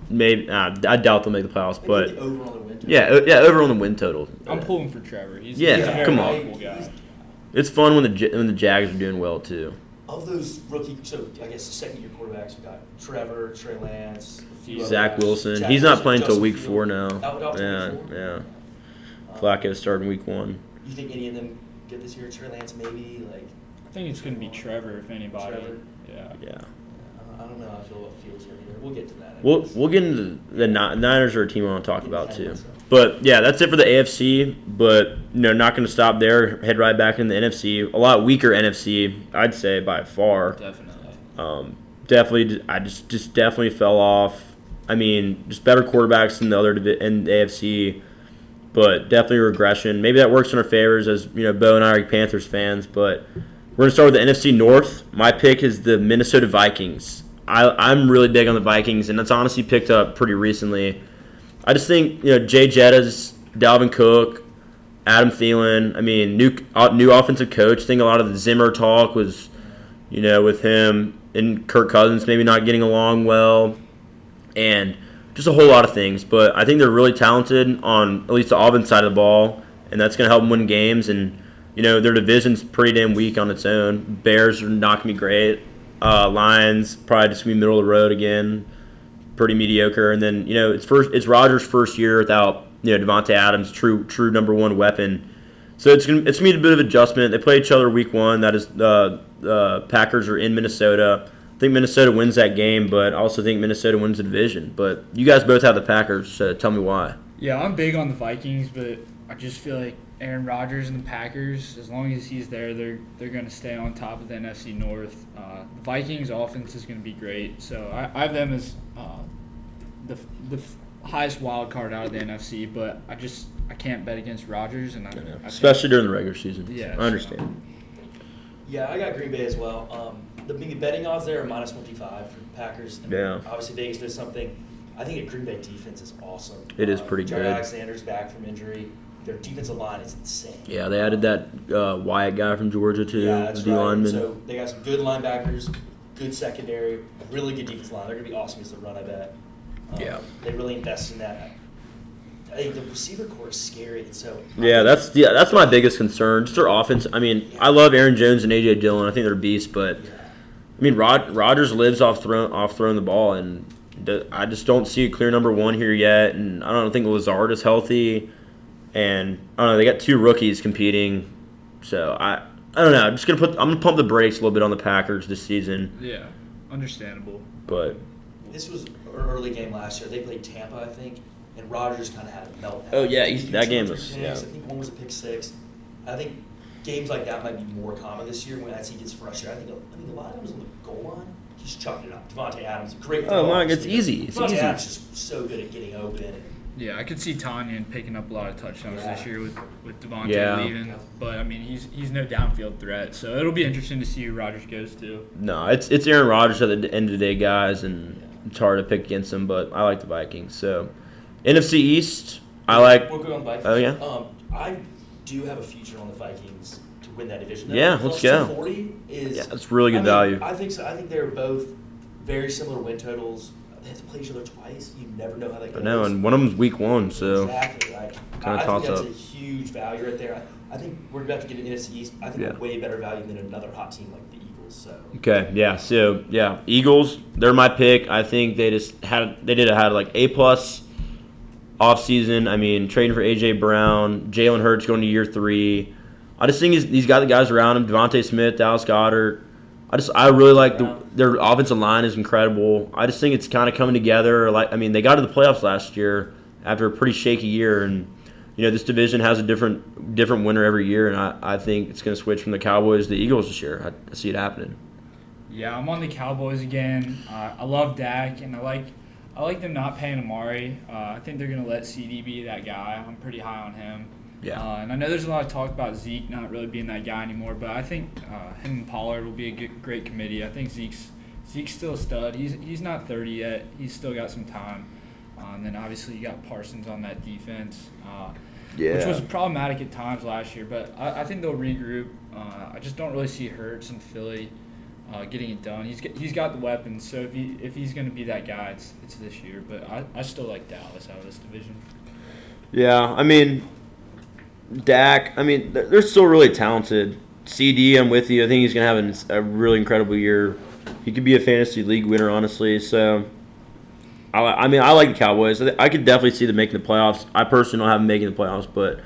maybe. Uh, I doubt they'll make the playoffs, Maybe but the over on the win total. yeah, o- yeah, over on the win total. I'm pulling for Trevor. He's, Yeah, he's a very come on. guy. It's fun when the when the Jags are doing well too. Of those rookie, so I guess the second year quarterbacks, we got Trevor, Trey Lance, a few Zach guys. Wilson, Jack he's not Wilson, playing until week Fields. four now. Out- out Yeah, yeah. Flacco starting week one. You think any of them get this year? Trey Lance, maybe. Like, I think it's going to be Trevor, if anybody. Trevor. Yeah. Yeah. uh, I don't know how I feel about Fields yet either. We'll get to that. I We'll guess. we'll get into the Ni- Niners are a team I want to talk about too. so. But yeah, that's it for the AFC. But you know, not going to stop there. Head right back in the NFC. A lot weaker NFC, I'd say by far. Definitely. Um, definitely, I just just definitely fell off. I mean, just better quarterbacks than the other divi- in the AFC, but definitely regression. Maybe that works in our favors as you know, Bo and I are Panthers fans. But we're gonna start with the NFC North. My pick is the Minnesota Vikings. I, I'm really big on the Vikings, and that's honestly picked up pretty recently. I just think you know Jay Jettas, Dalvin Cook, Adam Thielen. I mean, new uh, new offensive coach. I think a lot of the Zimmer talk was, you know, with him and Kirk Cousins maybe not getting along well, and just a whole lot of things. But I think they're really talented on at least the offense side of the ball, and that's going to help them win games. And you know, their division's pretty damn weak on its own. Bears are not going to be great. Uh, Lions probably just be middle of the road again pretty mediocre. And then you know it's first it's Rodgers' first year without you know Davante Adams, true true number one weapon. So it's gonna it's gonna be a bit of adjustment. They play each other week one. That is the uh, uh, Packers are in Minnesota. I think Minnesota wins that game, but I also think Minnesota wins the division. But you guys both have the Packers, so tell me why. Yeah, I'm big on the Vikings, but I just feel like Aaron Rodgers and the Packers, as long as he's there, they're they're going to stay on top of the NFC North. Uh, the Vikings' offense is going to be great, so I, I have them as uh, the the highest wild card out of the NFC. But I just I can't bet against Rodgers, and I, I Especially during the regular season. Yeah, I so- understand. Yeah, I got Green Bay as well. Um, the big betting odds there are minus 155 for the Packers. Yeah. Obviously, Vegas does something. I think a Green Bay defense is awesome. It is Uh, pretty Jaire good. Alexander's back from injury. Their defensive line is insane. Yeah, they added that uh, Wyatt guy from Georgia too, Yeah, that's right. lineman. So they got some good linebackers, good secondary, really good defensive line. They're going to be awesome against the run, I bet. Um, Yeah. They really invest in that. I think the receiver core is scary. And so Yeah, that's yeah, that's my biggest concern. Just their offense. I mean, I love Aaron Jones and AJ Dillon. I think they're beasts, but Yeah. I mean, Rod, Rodgers lives off throwing off throwing the ball, and I just don't see a clear number one here yet. And I don't think Lazard is healthy, and I don't know. They got two rookies competing, so I I don't know. I'm just gonna put I'm gonna pump the brakes a little bit on the Packers this season, Yeah, understandable. but This was an early game last year. They played Tampa, I think, and Rodgers kind of had a meltdown. Oh, yeah, He that game was- picks. yeah. I think one was a pick six. I think games like that might be more common this year when as he gets frustrated. I think I think a lot of times on the goal line, he's chucking it up. Davante Adams, great. Oh, throw, my, obviously, it's easy. It's Davante easy. Adams just so good at getting open. And, Yeah, I could see Tonyan picking up a lot of touchdowns Yeah. this year with with Davante Yeah. leaving, but I mean he's he's no downfield threat, so it'll be interesting to see who Rodgers goes to. no, it's it's Aaron Rodgers at the end of the day, guys, and it's hard to pick against him. But I like the Vikings. So NFC East, I like. We're good on Vikings. Oh, yeah? Um, I do you have a future on the Vikings to win that division. Yeah, let's go. Forty is Yeah, that's really good I mean, value. I think so. I think they're both very similar win totals. They have to play each other twice. You never know how that I goes. know, and one of them's week one, so exactly. Like, I, I think toss that's up. a huge value right there. I, I think we're about to get an NFC East. I think Yeah. a way better value than another hot team like the Eagles. So okay, yeah. So yeah, Eagles, they're my pick. I think they just had they did had like a plus off season. I mean, trading for AJ Brown, Jalen Hurts going to year three. I just think he's, he's got the guys around him: DeVonta Smith, Dallas Goedert. I just I really like the their offensive line is incredible. I just think it's kind of coming together. Like I mean, they got to the playoffs last year after a pretty shaky year, and you know this division has a different different winner every year, and I, I think it's going to switch from the Cowboys to the Eagles this year. I, I see it happening. Yeah, I'm on the Cowboys again. Uh, I love Dak, and I like I like them not paying Amari. Uh, I think they're gonna let CD be that guy. I'm pretty high on him. Yeah. Uh, and I know there's a lot of talk about Zeke not really being that guy anymore, but I think uh, him and Pollard will be a good, great committee. I think Zeke's Zeke's still a stud. He's he's not 30 yet. He's still got some time. Uh, and then obviously you got Parsons on that defense. Uh, Yeah. which was problematic at times last year. But I, I think they'll regroup. Uh, I just don't really see Hurts and Philly uh, getting it done. He's he's got the weapons, so if he if he's going to be that guy, it's it's this year. But I, I still like Dallas out of this division. Yeah, I mean, Dak. I mean, they're, still really talented. CD, I'm with you. I think he's gonna have an, a really incredible year. He could be a fantasy league winner, honestly. So, I, I mean, I like the Cowboys. I could definitely see them making the playoffs. I personally don't have them making the playoffs, but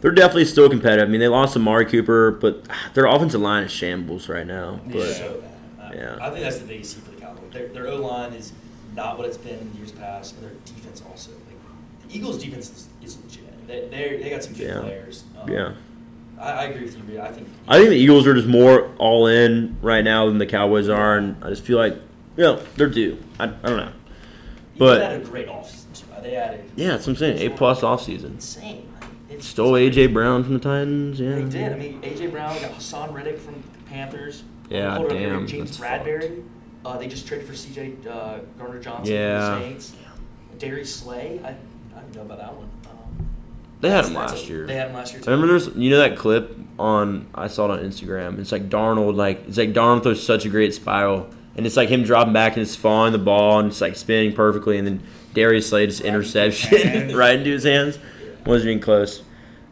they're definitely still competitive. I mean, they lost Amari Cooper, but their offensive line is shambles right now. But Yeah. so bad. I, Yeah. I think that's the biggest key for the Cowboys. Their, their O line is not what it's been in years past, and their defense also. Like the Eagles' defense is, is legit. They they they got some good Yeah. players. Um, yeah. I, I agree with you. Reed. I think. I think the Eagles are just more all in right now than the Cowboys are, and I just feel like, you know, they're due. I, I don't know. but they had a great offseason. They added Yeah, that's what I'm saying. A plus offseason. insane. Stole AJ Brown from the Titans. Yeah, They did. I mean, AJ Brown got Haason Reddick from the Panthers. Yeah, Hold it here, damn, James Bradberry. Uh, they just traded for CJ uh, Gardner Johnson Yeah. from the Saints. Darius Slay. I, I didn't know about that one. Um, They had him last a- year. They had him last year too. I remember there's you know that clip on I saw it on Instagram. It's like Darnold like it's like Darnold throws such a great spiral, and it's like him dropping back and it's falling the ball and it's like spinning perfectly, and then Darius Slay just Right into his interception (laughs) right into his hands. Wasn't even close.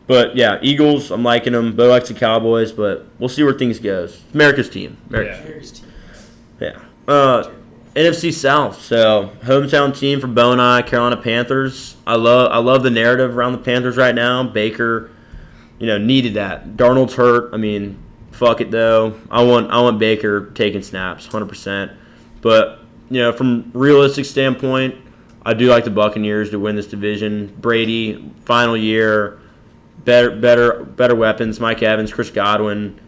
But yeah, Eagles. I'm liking them. Bo likes the Cowboys, but we'll see where things goes. America's team. America's Yeah. Team. Yeah. Uh, NFC South. So hometown team for Bo and I, Carolina Panthers. I love I love the narrative around the Panthers right now. Baker, you know, needed that. Darnold's hurt. I mean, fuck it though. I want I want Baker taking snaps, hundred percent. But you know, from realistic standpoint, I do like the Buccaneers to win this division. Brady, final year, better better better weapons. Mike Evans, Chris Godwin.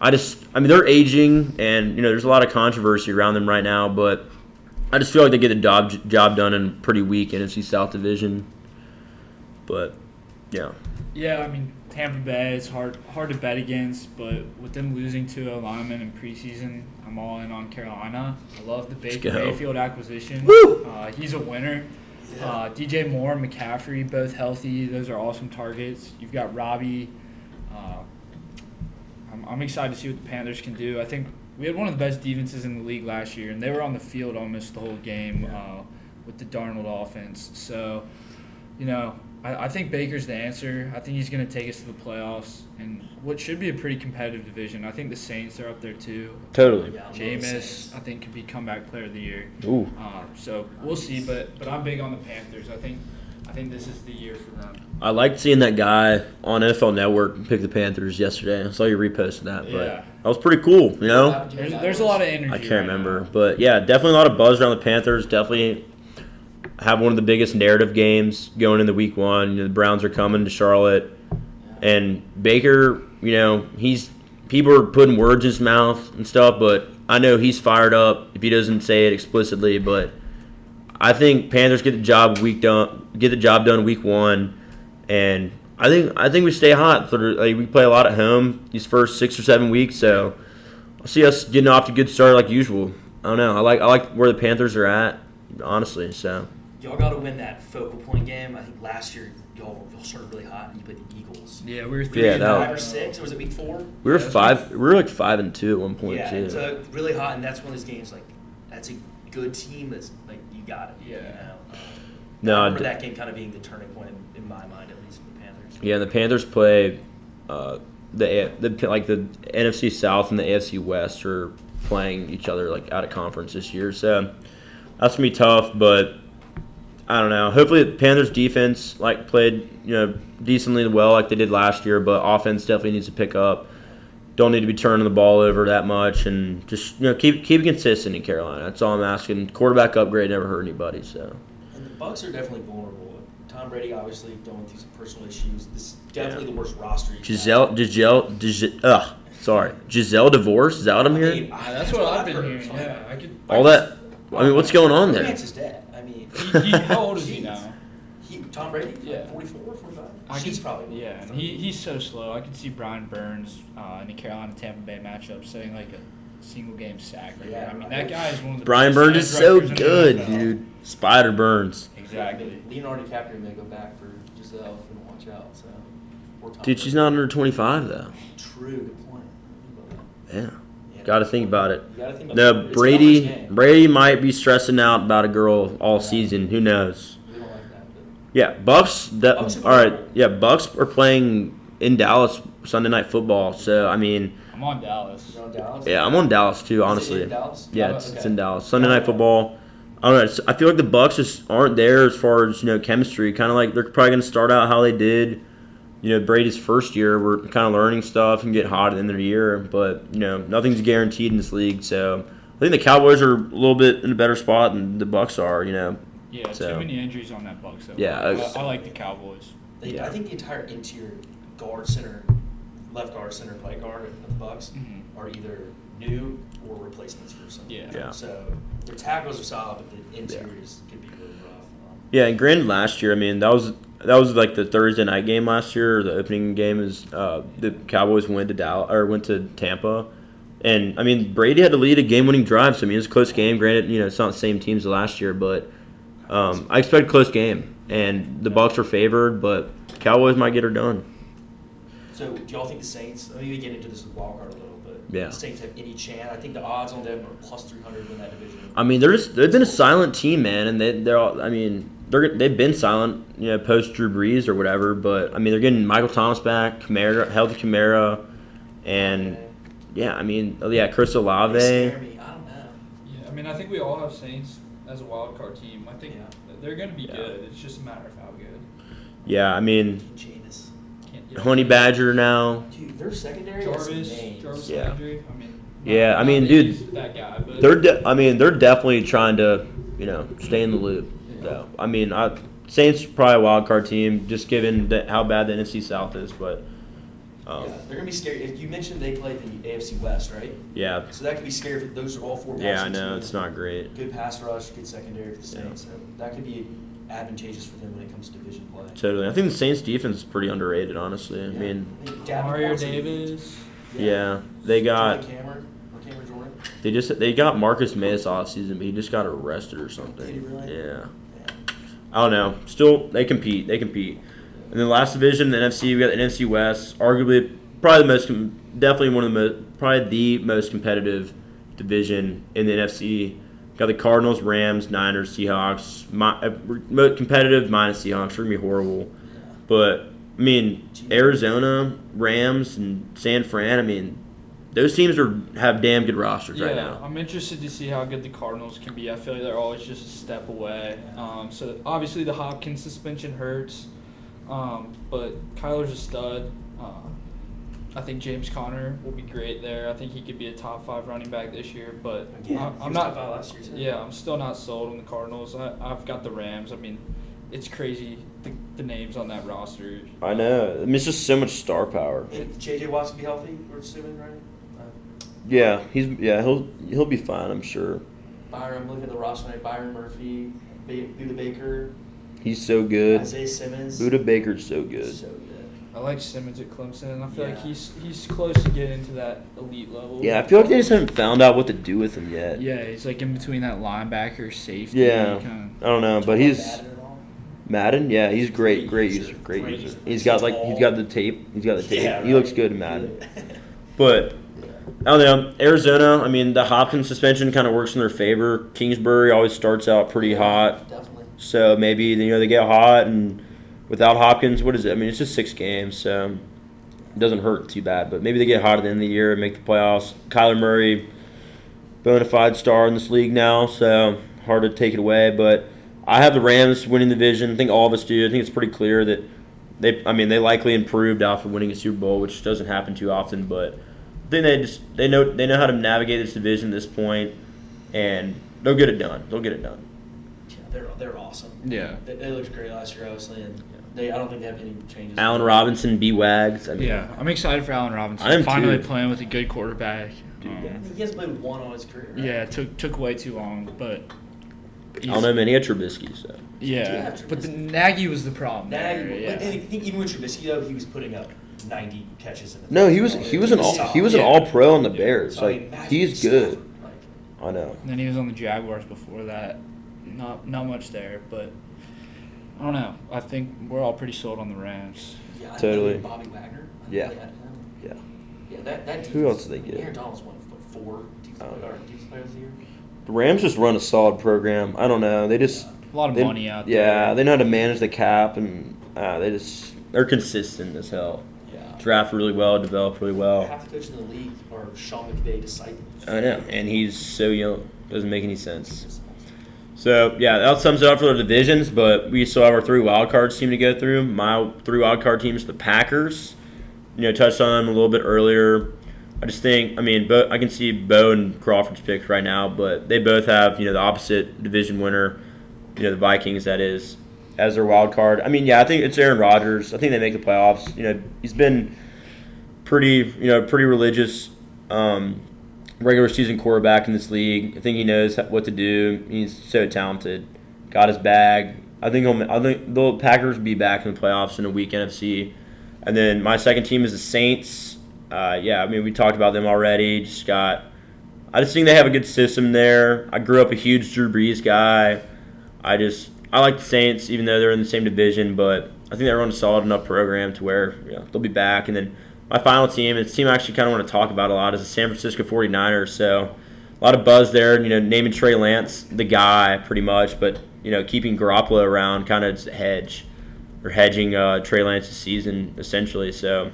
I just, I mean, they're aging, and you know, there's a lot of controversy around them right now. But I just feel like they get the job job done in pretty weak NFC South division. But yeah, Yeah, I mean Tampa Bay is hard hard to bet against, but with them losing to alignment in preseason, I'm all in on Carolina. I love the Baker. Mayfield acquisition. Woo! Uh, he's a winner. Yeah. Uh, DJ Moore, McCaffrey, both healthy. Those are awesome targets. You've got Robbie. Uh, I'm, I'm excited to see what the Panthers can do. I think we had one of the best defenses in the league last year, and they were on the field almost the whole game uh, with the Darnold offense. So, you know, I, I think Baker's the answer. I think he's going to take us to the playoffs and what should be a pretty competitive division. I think the Saints are up there too. totally. Yeah, I Jameis, I think, could be comeback player of the year. Ooh, Uh, so we'll see, but but I'm big on the Panthers. I think I think this is the year for them. I liked seeing that guy on NFL Network pick the Panthers yesterday. I saw you reposted that, but Yeah. that was pretty cool. You know, There's, there's a lot of energy. I can't right remember, now. but yeah, definitely a lot of buzz around the Panthers. Definitely have one of the biggest narrative games going into Week One. You know, the Browns are coming to Charlotte, and Baker. You know, he's people are putting words in his mouth and stuff, but I know he's fired up if he doesn't say it explicitly. But I think Panthers get the job week done, get the job done week one, and I think I think we stay hot. For, like, we play a lot at home these first six or seven weeks, so I see us getting off to a good start like usual. I don't know. I like I like where the Panthers are at, honestly. So Y'all got to win that focal point game. I think last year y'all, y'all started really hot and you played the Eagles. Yeah, we were three Yeah, and five or six, or was it week four? we were Yeah, five. We were like five and two at one point yeah, too. it's uh, really hot, and that's one of those games like that's a good team. That's like you got it. You Yeah. know? Um, No, I I remember d- that game kind of being the turning point in, in my mind, at least for the Panthers. yeah, and the Panthers play uh, the the like the NFC South and the AFC West are playing each other like out of conference this year. So that's gonna be tough, but I don't know. Hopefully, the Panthers defense like played you know decently well like they did last year, but offense definitely needs to pick up. Don't need to be turning the ball over that much, and just you know keep keep it consistent in Carolina. That's all I'm asking. Quarterback upgrade never hurt anybody. So And the Bucs are definitely vulnerable. Tom Brady obviously going through some personal issues. This is definitely the worst roster. you've Gisele, had. Gisele, Gisele, ugh, sorry, Gisele divorce. Is that what I'm I hearing? mean, Yeah, that's what I've been heard. hearing. Yeah, I could. All that. I mean, what's going on there? Lance is dead. I mean, (laughs) He, he, how old is he now? He, Tom Brady? Yeah. 44, 45? I She's could- probably. Yeah, and he, he's so slow. I could see Brian Burns uh, in the Carolina Tampa Bay matchup setting like a single game sack. Right Yeah, there. I mean, that guy is one of the Brian Burns is so rushers in the good, dude. Spider Burns. Exactly. Leonardo DiCaprio may go back for Gisele if we don't watch watch out. So, Dude, she's not under 25 though. True. Good point. Yeah. Yeah. Got to think about it. You think about No, it. It's a numbers Brady. Brady might be stressing out about a girl all season. Who knows? Like that. Yeah, Bucs. That, Bucs are all right. Yeah, Bucs are playing in Dallas Sunday night football. So I mean, I'm on Dallas. you're on Dallas. yeah, I'm on Dallas too. Is it Honestly, in Dallas? yeah, Oh, it's, it's in Dallas Sunday night oh. football. I don't know. I feel like the Bucs just aren't there as far as you know chemistry. Kind of like they're probably going to start out how they did. You know, Brady's first year, we're kind of learning stuff and get hot at the end of the year, but you know, nothing's guaranteed in this league. So I think the Cowboys are a little bit in a better spot than the Bucs are. You know, Yeah, So- too many injuries on that Bucs. Though. Yeah, I, I like the Cowboys. They, Yeah. I think the entire interior guard center, left guard center, right guard of the Bucs Mhm. are either new or replacements for some. Yeah. Yeah. So their tackles are solid, but the interiors could be really rough. Um, Yeah, and granted, last year, I mean, that was that was like the Thursday night game last year. The opening game is uh, the Cowboys went to Dallas or went to Tampa, and I mean Brady had to lead a game-winning drive. So I mean, it was a close game. Granted, you know, it's not the same teams as last year, but um, I expect a close game, and the Bucs are favored, but Cowboys might get her done. So do y'all think the Saints? Let me get into this with wild card a little bit. Yeah. The Saints have any chance? I think the odds on them are plus three hundred in that division. I mean, they're just, they've been a silent team, man, and they they're all. I mean, they're they've been silent, you know, post Drew Brees or whatever. But I mean, they're getting Michael Thomas back, Kamara, healthy Kamara, and yeah, I mean, oh, yeah, Chris They Olave. me. I don't know. Yeah, I mean, I think we all have Saints as a wild card team. I think Yeah. they're going to be Yeah. good. It's just a matter of how good. Yeah, I mean, Jameis. Can't, yeah. Honey Badger now. Dude, their secondary has some Jarvis, names. Jarvis Yeah. Landry. I mean, Yeah, I mean, dude, that guy, but They're, de- I mean, they're definitely trying to, you know, stay in the loop. Yeah. Though, I mean, I, Saints probably a wild card team, just given that how bad the NFC South is. But, um, yeah, they're gonna be scary. If you mentioned they play the AFC West, right? yeah, So that could be scary. For those are all four. yeah, I know teams. it's not great. Good pass rush, good secondary for the Yeah. Saints. So that could be advantageous for them when it comes to division play. Totally, I think the Saints defense is pretty underrated. Honestly, I Yeah. mean, I think Davenport's Mario Davis. yeah, they got Cameron Cameron Jordan. they just they got Marcus Maye this offseason, but he just got arrested or Did he something. really? Yeah. I don't know. Still, they compete. They compete. And then last division, the NFC, we got the NFC West. Arguably, probably the most, definitely one of the most, probably the most competitive division in the NFC. Got the Cardinals, Rams, Niners, Seahawks. My, uh, competitive minus Seahawks. Are gonna be horrible. But I mean, Arizona, Rams, and San Fran. I mean, those teams are have damn good rosters Yeah, right now. I'm interested to see how good the Cardinals can be. I feel like they're always just a step away. Um, so obviously the Hopkins suspension hurts, um, but Kyler's a stud. Uh, I think James Conner will be great there. I think he could be a top five running back this year. But Again, I, he I'm not. last year, too. Yeah, I'm still not sold on the Cardinals. I, I've got the Rams. I mean, it's crazy the, the names on that roster. I know. I mean, it's just so much star power. And JJ Watts be healthy. We're assuming, right? Yeah, he's yeah he'll he'll be fine. I'm sure. Byron, I'm at the roster tonight. Byron Murphy, ba- Budda Baker, He's so good. Isaiah Simmons. Budda Baker's so good. So good. I like Simmons at Clemson, and I feel like he's he's close to getting into that elite level. Yeah, I feel like they just haven't found out what to do with him yet. Yeah, he's like in between that linebacker safety. Yeah. Kinda, I don't know, but he's Madden at all? Madden. Yeah, he's great, great user, user, great great user. user. He's got like he's got the tape. He's got the tape. He looks good in Madden. (laughs) But I don't know. Arizona. I mean, the Hopkins suspension kind of works in their favor. Kingsbury always starts out pretty hot. Definitely. So maybe you know they get hot, and without Hopkins, what is it? I mean, it's just six games, so it doesn't hurt too bad. But maybe they get hot at the end of the year and make the playoffs. Kyler Murray, bona fide star in this league now, so hard to take it away. But I have the Rams winning the division. I think all of us do. I think it's pretty clear that they. I mean, they likely improved after winning a Super Bowl, which doesn't happen too often. But think they just they know they know how to navigate this division at this point, and they'll get it done. They'll get it done. Yeah, they're they're awesome. Yeah. They, they looked great last year, obviously, and they I don't think they have any changes. Allen Robinson, B Wags. I mean, Yeah, I'm excited for Allen Robinson. I am Finally too. playing with a good quarterback. Dude, Um, yeah. He has played one all his career. Right? yeah, it took took way too long, but I don't know, many He had Trubisky, so. Yeah, have but the Nagy was the problem. Now, there, but yeah. I think even with Trubisky though, he was putting up 90 catches in the No, he was he was an all he was an all pro on the Bears. So, Like he's good. Like, I know. And then he was on the Jaguars before that. Not not much there, but I don't know. I think we're all pretty sold on the Rams. Yeah, I Totally. think Bobby Wagner. I Yeah. think they had him. Yeah. Yeah, that, that Who else did they get? Aaron Donald's won what, four defensive I don't know. or defensive players of the year. The Rams just run a solid program. I don't know. They just A lot of they- money out there. Yeah, there. they know how to manage the cap, and uh, they just they're consistent as hell. Yeah. Draft really well, develop really well. Half the coaches in the league are Sean McVay disciples. I know, and he's so young. Doesn't make any sense. So yeah, that sums it up for the divisions. But we still have our three wild cards team to go through. My three wild card teams: the Packers. You know, touched on them a little bit earlier. I just think, I mean, Bo, I can see Bo and Crawford's picks right now, but they both have you know the opposite division winner. You know, the Vikings that is as their wild card. I mean, yeah, I think it's Aaron Rodgers. I think they make the playoffs. You know, he's been pretty, you know, pretty religious. Um, regular season quarterback in this league. I think he knows what to do. He's so talented. Got his bag. I think he'll, I think the Packers will be back in the playoffs in a week NFC. And then my second team is the Saints. Uh, yeah, I mean we talked about them already. Just got. I just think they have a good system there. I grew up a huge Drew Brees guy. I just I like the Saints, even though they're in the same division, but I think they run a solid enough program to where you know, they'll be back. And then my final team, and it's a team I actually kind of want to talk about a lot, is the San Francisco 49ers. So a lot of buzz there, you know, naming Trey Lance the guy pretty much, but, you know, keeping Garoppolo around kind of hedge or hedging uh, Trey Lance's season essentially. So,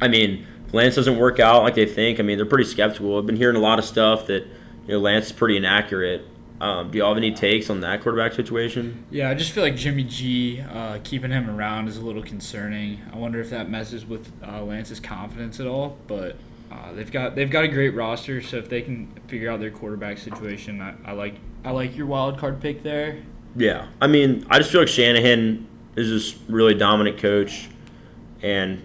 I mean, if Lance doesn't work out like they think, I mean, they're pretty skeptical. I've been hearing a lot of stuff that, you know, Lance is pretty inaccurate. Um, do you all have any takes on that quarterback situation? Yeah, I just feel like Jimmy G uh, keeping him around is a little concerning. I wonder if that messes with uh, Lance's confidence at all. But uh, they've got they've got a great roster, so if they can figure out their quarterback situation, I, I like I like your wild card pick there. Yeah, I mean, I just feel like Shanahan is just really dominant coach, and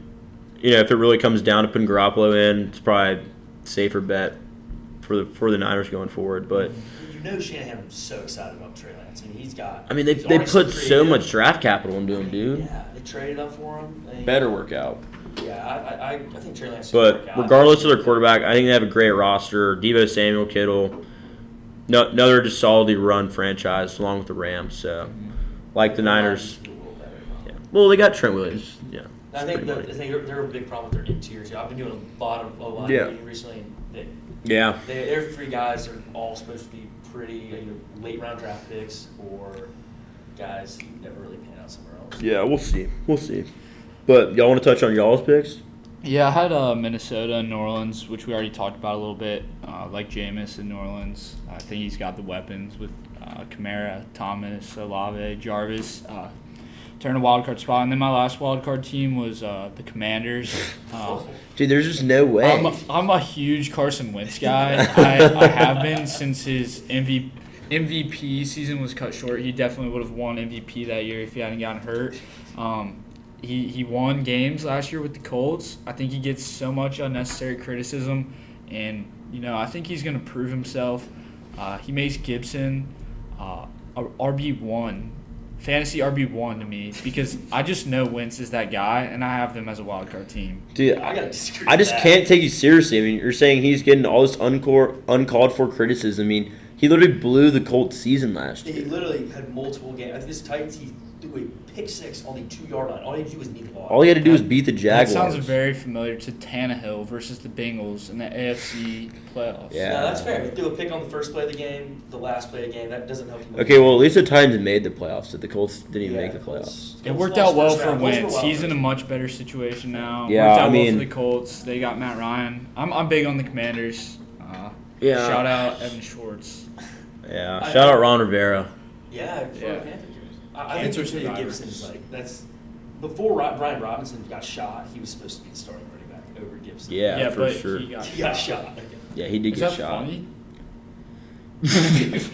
you know, if it really comes down to putting Garoppolo in, it's probably a safer bet for the for the Niners going forward. But You know Shanahan was so excited about Trey Lance. I mean, he's got. I mean, they they already put so much draft capital into him, dude. Yeah, they traded up for him. They- Better work out. Yeah, I, I, I think Trey Lance. should work But out. regardless of their quarterback, I think they have a great roster. Debo Samuel, Kittle, no, another just solidly run franchise along with the Rams. So, mm-hmm. like the Niners. do a little better. Yeah. Well, they got Trent Williams. Yeah. I think the. I think they're, they're a big problem with their interior. too. I've been doing a lot of O line Yeah. reading recently. And they, Yeah. they, their three guys are all supposed to be pretty either late round draft picks or guys who never really pan out somewhere else. Yeah, we'll see. We'll see. But y'all want to touch on y'all's picks? Yeah, I had uh, Minnesota and New Orleans, which we already talked about a little bit. Uh, like Jameis in New Orleans, I think he's got the weapons with uh, Kamara, Thomas, Olave, Jarvis. Uh, turn a wild card spot, and then my last wild card team was uh, the Commanders. Uh, (laughs) Dude, there's just no way. I'm, a, I'm a huge Carson Wentz guy. I, I have been since his MVP, MVP season was cut short. He definitely would have won MVP that year if he hadn't gotten hurt. Um, he, he won games last year with the Colts. I think he gets so much unnecessary criticism, and you know I think he's going to prove himself. Uh, he makes Gibson uh, a RB one, fantasy RB one to me because I just know Wentz is that guy, and I have them as a wild card team. Dude, I gotta disagree. I just that. can't take you seriously. I mean, you're saying he's getting all this uncor- uncalled for criticism. I mean, he literally blew the Colts season last year. He literally had multiple games. I think this Titans, he threw a pick six on the two yard line. All he had to do was knee the ball. All he had to do was beat the Jaguars. That sounds very familiar to Tannehill versus the Bengals in the AFC playoffs. Yeah. No, that's fair. He threw a pick on the first play of the game, the last play of the game. That doesn't help you. Okay, well, at least the Titans made the playoffs. But the Colts didn't even Yeah, make the Colts- playoffs. It Colts worked out well for round. Wentz. wild He's in a much better situation now. Yeah, worked out I well mean- for the Colts. They got Matt Ryan. I'm, I'm big on the Commanders. Uh, Yeah. Shout out Evan Schwartz. Yeah. I- Shout out Ron Rivera. Yeah, for Yeah. A Panther. I, I think Cancer Antonio survivor. Gibson's like that's before Ro- Brian Robinson got shot. He was supposed to be the starting running back over Gibson. Yeah, yeah for but sure. He got, he got shot. Yeah, he did Is get that shot. funny? (laughs)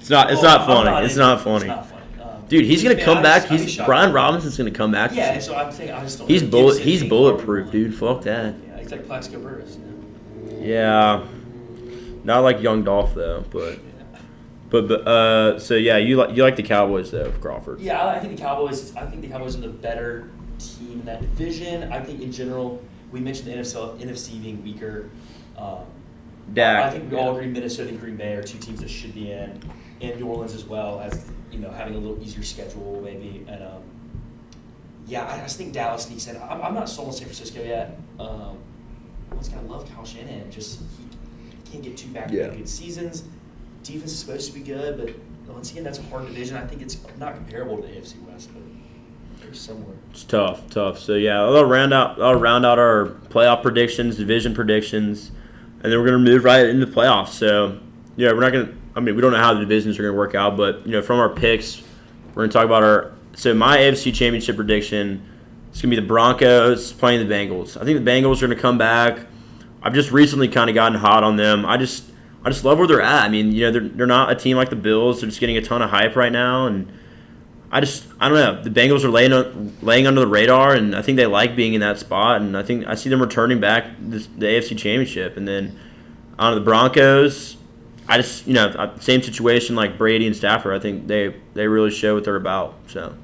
It's not. It's Well, not I'm funny. it's not funny. It's not funny. Um, Dude, he's gonna man, come I back. just- He's. Brian Robinson's gonna come back. Yeah, so I'm saying I just don't. He's bullet. He's bulletproof, dude. Fuck that. Yeah, he's like Plaxico Burress. You know? Yeah. Not like Young Dolph though, but but, but uh. So yeah, you like you like the Cowboys though, Crawford. Yeah, I think the Cowboys. I think the Cowboys are the better team in that division. I think in general, we mentioned the NFC, NFC being weaker. Um, Dak. I think we all agree Minnesota and Green Bay are two teams that should be in, and New Orleans as well as you know having a little easier schedule maybe. And um, yeah, I just think Dallas sneaks in. I'm, I'm not sold on San Francisco yet. Um, I just gotta love Kyle Shanahan. Just he can't get two back to Yeah. good seasons. Defense is supposed to be good, but once again, that's a hard division. I think it's not comparable to the AFC West, but very similar. It's tough, tough. So yeah, I'll round out I'll round out our playoff predictions, division predictions, and then we're gonna move right into the playoffs. So yeah, we're not gonna. I mean, we don't know how the divisions are gonna work out, but you know, from our picks, we're gonna talk about our. So my AFC Championship prediction is gonna be the Broncos playing the Bengals. I think the Bengals are gonna come back. I've just recently kind of gotten hot on them. I just I just love where they're at. I mean, you know, they're they're not a team like the Bills. They're just getting a ton of hype right now, and I just I don't know. The Bengals are laying on laying under the radar, and I think they like being in that spot. And I think I see them returning back this, the AFC Championship, and then on the Broncos. I just you know same situation like Brady and Stafford. I think they they really show what they're about. So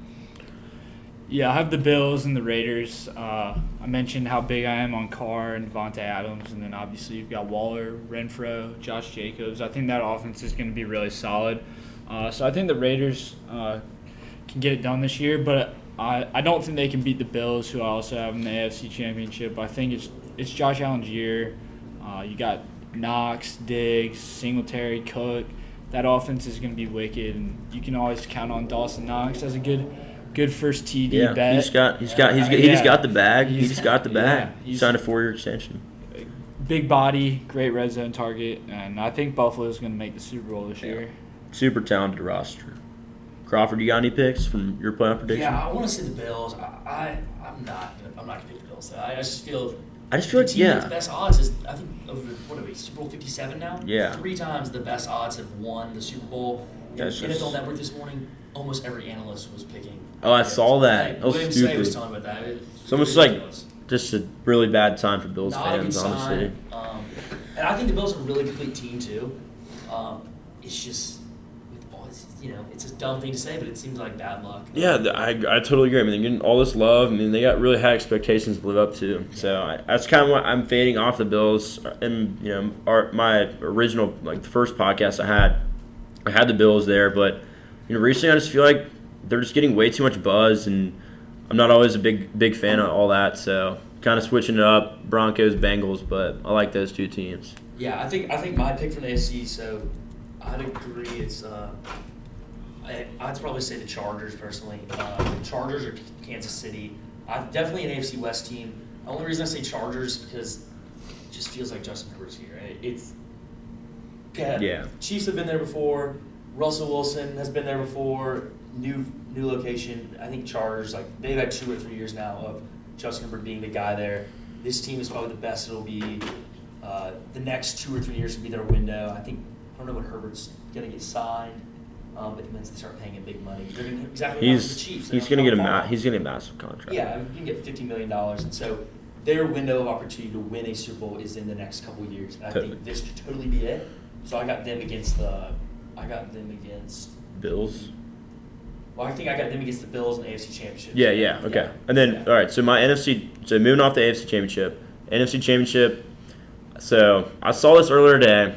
Yeah, I have the Bills and the Raiders. Uh, I mentioned how big I am on Carr and Davante Adams, and then obviously you've got Waller, Renfrow, Josh Jacobs. I think that offense is going to be really solid. Uh, so I think the Raiders uh, can get it done this year, but I, I don't think they can beat the Bills, who I also have in the AFC Championship. I think it's it's Josh Allen's year. Uh, you got Knox, Diggs, Singletary, Cook. That offense is going to be wicked, and you can always count on Dawson Knox as a good good first TD yeah, bet. he's got he's got he's Uh, got, he just got the bag. He He's- just got the bag. yeah, he signed a four year extension. big body, great red zone target, and I think Buffalo's going to make the Super Bowl this Yeah. year. Super talented roster. Crawford, you got any picks from your playoff prediction? Yeah, I want to see the Bills. I, I I'm not gonna I'm not gonna pick the Bills. I, I just feel I just feel the like team yeah. the best odds is I think over what are we Super Bowl 57 now? Yeah. Three times the best odds have won the Super Bowl. That's NFL just- Network this morning, almost every analyst was picking. Oh, I saw that. Like, was William Say was stupid. talking about that. It- It's almost like. Just a really bad time for Bills not fans, honestly. Um, and I think the Bills are a really complete team too. Um, it's just, with all this, you know, it's a dumb thing to say, but it seems like bad luck. Yeah, I, I totally agree. I mean, they're getting all this love. I mean, they got really high expectations to live up to. So I, that's kind of what I'm fading off the Bills. And you know, our, my original like the first podcast I had, I had the Bills there, but you know, recently I just feel like they're just getting way too much buzz, and I'm not always a big big fan of all that. So kind of switching it up, Broncos, Bengals, but I like those two teams. Yeah, I think I think my pick from the AFC. So I'd agree. It's uh, I, I'd probably say the Chargers personally. Uh, Chargers or Kansas City. I'm definitely an AFC West team. The only reason I say Chargers is because it just feels like Justin Herbert's here. It, it's yeah, Yeah. Chiefs have been there before. Russell Wilson has been there before. New new location. I think Chargers like they've had two or three years now of Justin Herbert being the guy there. This team is probably the best it'll be. Uh, the next two or three years will be their window. I think I don't know when Herbert's gonna get signed, um, but once they start paying him big money, they're gonna exactly like the He's Chiefs. They're he's gonna get a ma- he's gonna get a massive contract. Yeah, you can get fifty million dollars, and so their window of opportunity to win a Super Bowl is in the next couple of years. And I Totally. think this could totally be it. So I got them against the, I got them against. Bills. Well, I think I got them against the Bills in the AFC Championship. Yeah, yeah, okay. And then, Yeah. all right, so my NFC, so moving off the AFC Championship, NFC Championship. So I saw this earlier today.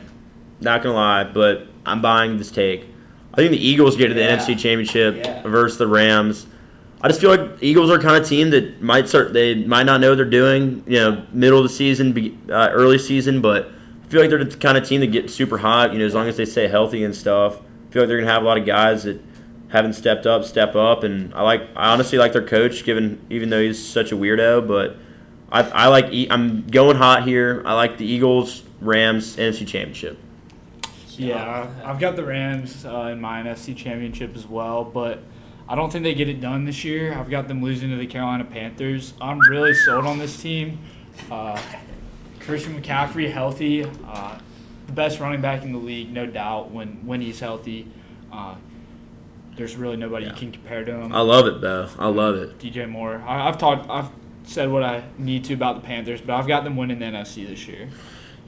Not gonna lie, but I'm buying this take. I think the Eagles get to the Yeah. NFC Championship Yeah. versus the Rams. I just feel like the Eagles are kind of team that might start. They might not know what they're doing. You know, middle of the season, uh, early season, but feel like they're the kind of team that get super hot. You know, as long as they stay healthy and stuff. I feel like they're gonna have a lot of guys that haven't stepped up, step up, and I like. I honestly like their coach, given even though he's such a weirdo, but I, I like. I'm going hot here. I like the Eagles, Rams, NFC Championship. Yeah, I've got the Rams uh, in my NFC Championship as well, but I don't think they get it done this year. I've got them losing to the Carolina Panthers. I'm really sold on this team. Uh, Christian McCaffrey healthy, uh, the best running back in the league, no doubt. When when he's healthy, uh, there's really nobody Yeah. you can compare to him. I love it, Bo. I love it. DJ Moore. I, I've talked. I've said what I need to about the Panthers, but I've got them winning the NFC this year.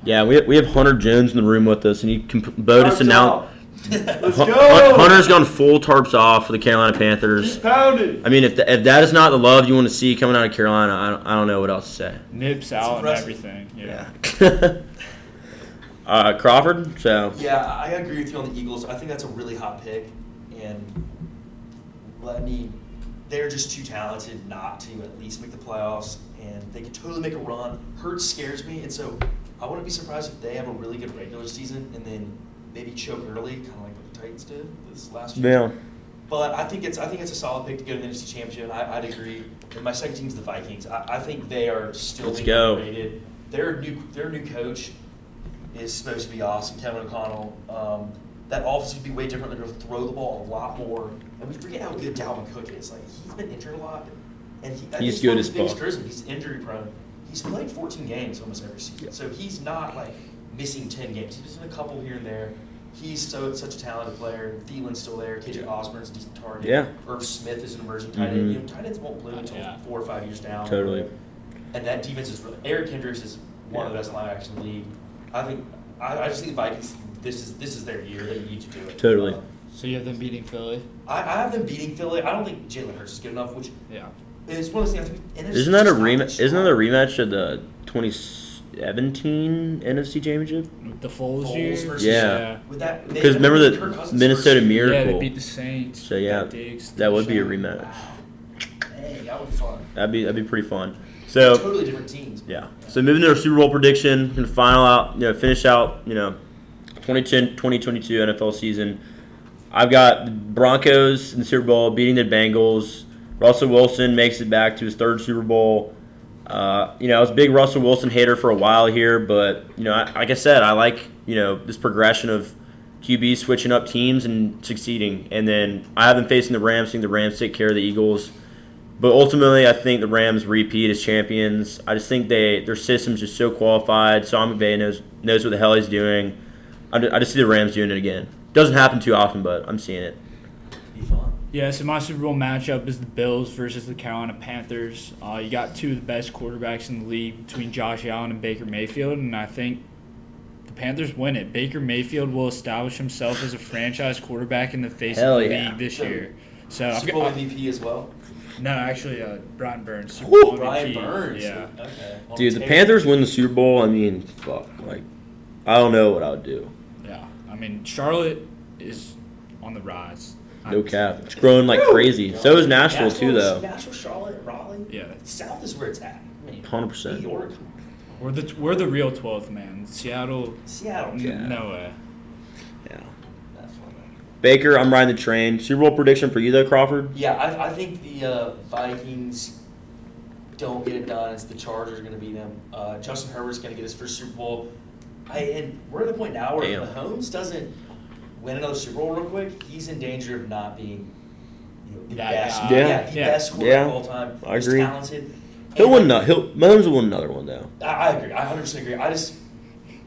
Yeah, we we have Hunter Jones in the room with us, and he can Bo just announced. Let's Hun- Hun- Hunter's gone full tarps off for the Carolina Panthers. He's Pounded. I mean, if, th- if that is not the love you want to see coming out of Carolina, I don't, I don't know what else to say. Nips out and everything. Yeah. Yeah. (laughs) uh, Crawford. So Yeah, I agree with you on the Eagles. I think that's a really hot pick, and I mean, they're just too talented not to at least make the playoffs, and they could totally make a run. Hurts scares me, and so I wouldn't be surprised if they have a really good regular season and then maybe choke early, kind of like what the Titans did this last year. yeah, But I think it's I think it's a solid pick to go to the NFC Championship. I, I'd agree. And my second team's the Vikings. I, I think they are still Let's being go. underrated. Their new their new coach is supposed to be awesome, Kevin O'Connell. Um, that offense would be way different. They're going to throw the ball a lot more. And we forget how good Dalvin Cook is. Like he's been injured a lot, and he, think He's good as fuck. He's injury prone. He's played 14 games almost every season, so he's not like missing 10 games. He's missing a couple here and there. He's so such a talented player. Thielen's still there. KJ Osborn's a decent target. Yeah. Irv Smith is an emerging tight end. You know, tight ends won't bloom until Yeah. four or five years down. totally. And that defense is really. Eric Kendricks is one of the best linebackers in the league. I think. I, I just think the Vikings. This is this is their year. They need to do it. Totally. Uh, So you have them beating Philly? I, I have them beating Philly. I don't think Jalen Hurts is good enough. Which Yeah. is one of those things. I think NFC Isn't that a rematch? Isn't that a rematch of the 2017 NFC Championship? The Foles, Foles year? versus- Yeah. With Because remember the Minnesota first year. Yeah, Miracle. they beat the Saints. So, yeah, Got Diggs, that would be a rematch. Wow. Hey, that would be fun. That'd be that'd be pretty fun. So totally different teams. yeah. So moving to our Super Bowl prediction, gonna final out, you know, finish out, you know, 2010 2022 NFL season. I've got the Broncos in the Super Bowl beating the Bengals. Russell Wilson makes it back to his third Super Bowl. Uh, you know, I was a big Russell Wilson hater for a while here, but you know, I, like I said, I like you know this progression of QB switching up teams and succeeding. And then I have them facing the Rams. seeing the Rams take care of the Eagles. But ultimately, I think the Rams repeat as champions. I just think they their system's just so qualified. Sean McVay knows knows what the hell he's doing. I ju- I just see the Rams doing it again. Doesn't happen too often, but I'm seeing it. Be. Yeah, so my Super Bowl matchup is the Bills versus the Carolina Panthers. Uh, you got two of the best quarterbacks in the league between Josh Allen and Baker Mayfield, and I think the Panthers win it. Baker Mayfield will establish himself as a franchise quarterback in the face Hell of the yeah. league this year. So I've Super got- Bowl MVP as well. no, actually, uh, Brian Burns. Super Bowl Brian MVP. Burns. Yeah. Okay. Dude, the tape. Panthers win the Super Bowl. I mean, fuck. Like, I don't know what I would do. Yeah. I mean, Charlotte is on the rise. No cap. It's growing like crazy. So is Nashville too, though. Nashville, Charlotte, Raleigh. Yeah. South is where it's at. I mean, 100%. New York, We're the we're the real twelfth man. Seattle, Seattle. n- Yeah. no way. Yeah. That's fine. Baker, I'm riding the train. Super Bowl prediction for you though, Crawford. Yeah, I, I think the uh, Vikings don't get it done. It's the Chargers going to beat them. Uh, Justin Herbert's going to get his first Super Bowl. I, and we're at the point now where Damn. Mahomes doesn't win another Super Bowl real quick, he's in danger of not being you know, the That best. guy. Yeah. the Yeah. best quarterback Yeah. of all time. I He's agree. talented. He'll And win. No, he'll Mahomes will win another one though. I, I agree. I 100% agree. I just,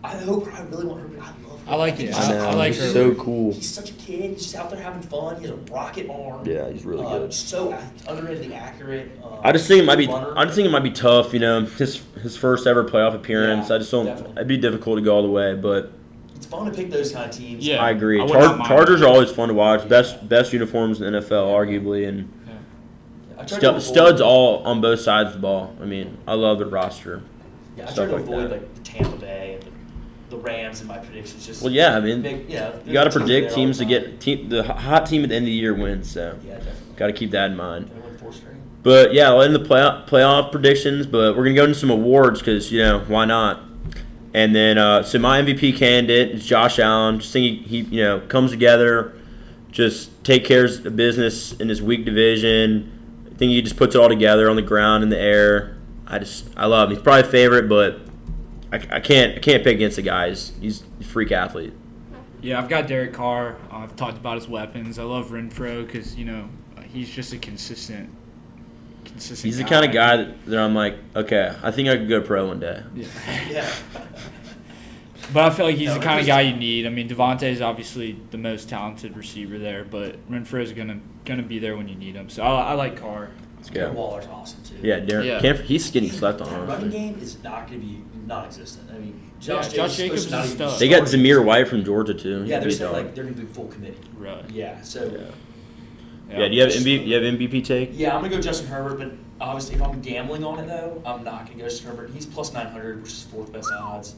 I hope, I really want Herbert. I love Herbert. I like think it. I know, I like he's Herbert. so cool. He's such a kid. He's just out there having fun. He has a rocket arm. Yeah, he's really Uh, good. So ac- underratedly accurate. Um, I just think it might be. runner. I just think it might be tough. You know, his his first ever playoff appearance. Yeah, I just don't. definitely. It'd be difficult to go all the way, but it's fun to pick those kind of teams. Yeah. I agree. I Char- Chargers are always fun to watch. Yeah. Best best uniforms in the NFL, arguably, and I try stu- studs all on both sides of the ball. I mean, I love the roster. Yeah, I try stuff to like avoid that. like the Tampa Bay and the, the Rams in my predictions. Just Well, yeah, I mean, big, yeah, you got to predict teams to get time. team the hot team at the end of the year wins. So Yeah, definitely. got to keep that in mind. Did I win four straight? But yeah, we'll end the playoff playoff predictions. But we're gonna go into some awards because you know why not? And then uh, so my MVP candidate is Josh Allen. Just think he, he you know comes together, just take care of business in his weak division. I think he just puts it all together on the ground in the air. I just I love him. He's probably favorite, but I, I can't I can't pick against the guys. He's a freak athlete. Yeah, I've got Derek Carr. I've talked about his weapons. I love Renfrow because you know he's just a consistent, consistent. He's the kind of guy that, that I'm like, okay, I think I could go pro one day. Yeah. (laughs) Yeah. (laughs) But I feel like he's No, the kind of guy you need. I mean, Davante is obviously the most talented receiver there, but Renfrow is gonna gonna be there when you need him. So I, I like Carr. Let's go. Waller's awesome too. Yeah, Darren. Yeah. Can't, he's getting slept on. That running game is not going to be non-existent. I mean, Yeah, Josh, Josh Jacobs, Jacobs not is even. They got. Zamir White from Georgia too. Yeah, they're He's saying like they're going to be full committee. Right. Yeah, so Yeah. Yeah. Do you have MV, you have MVP take? Yeah, I'm gonna go Justin Herbert, but obviously if I'm gambling on it though, I'm not gonna go Justin Herbert. He's plus 900, which is fourth best odds.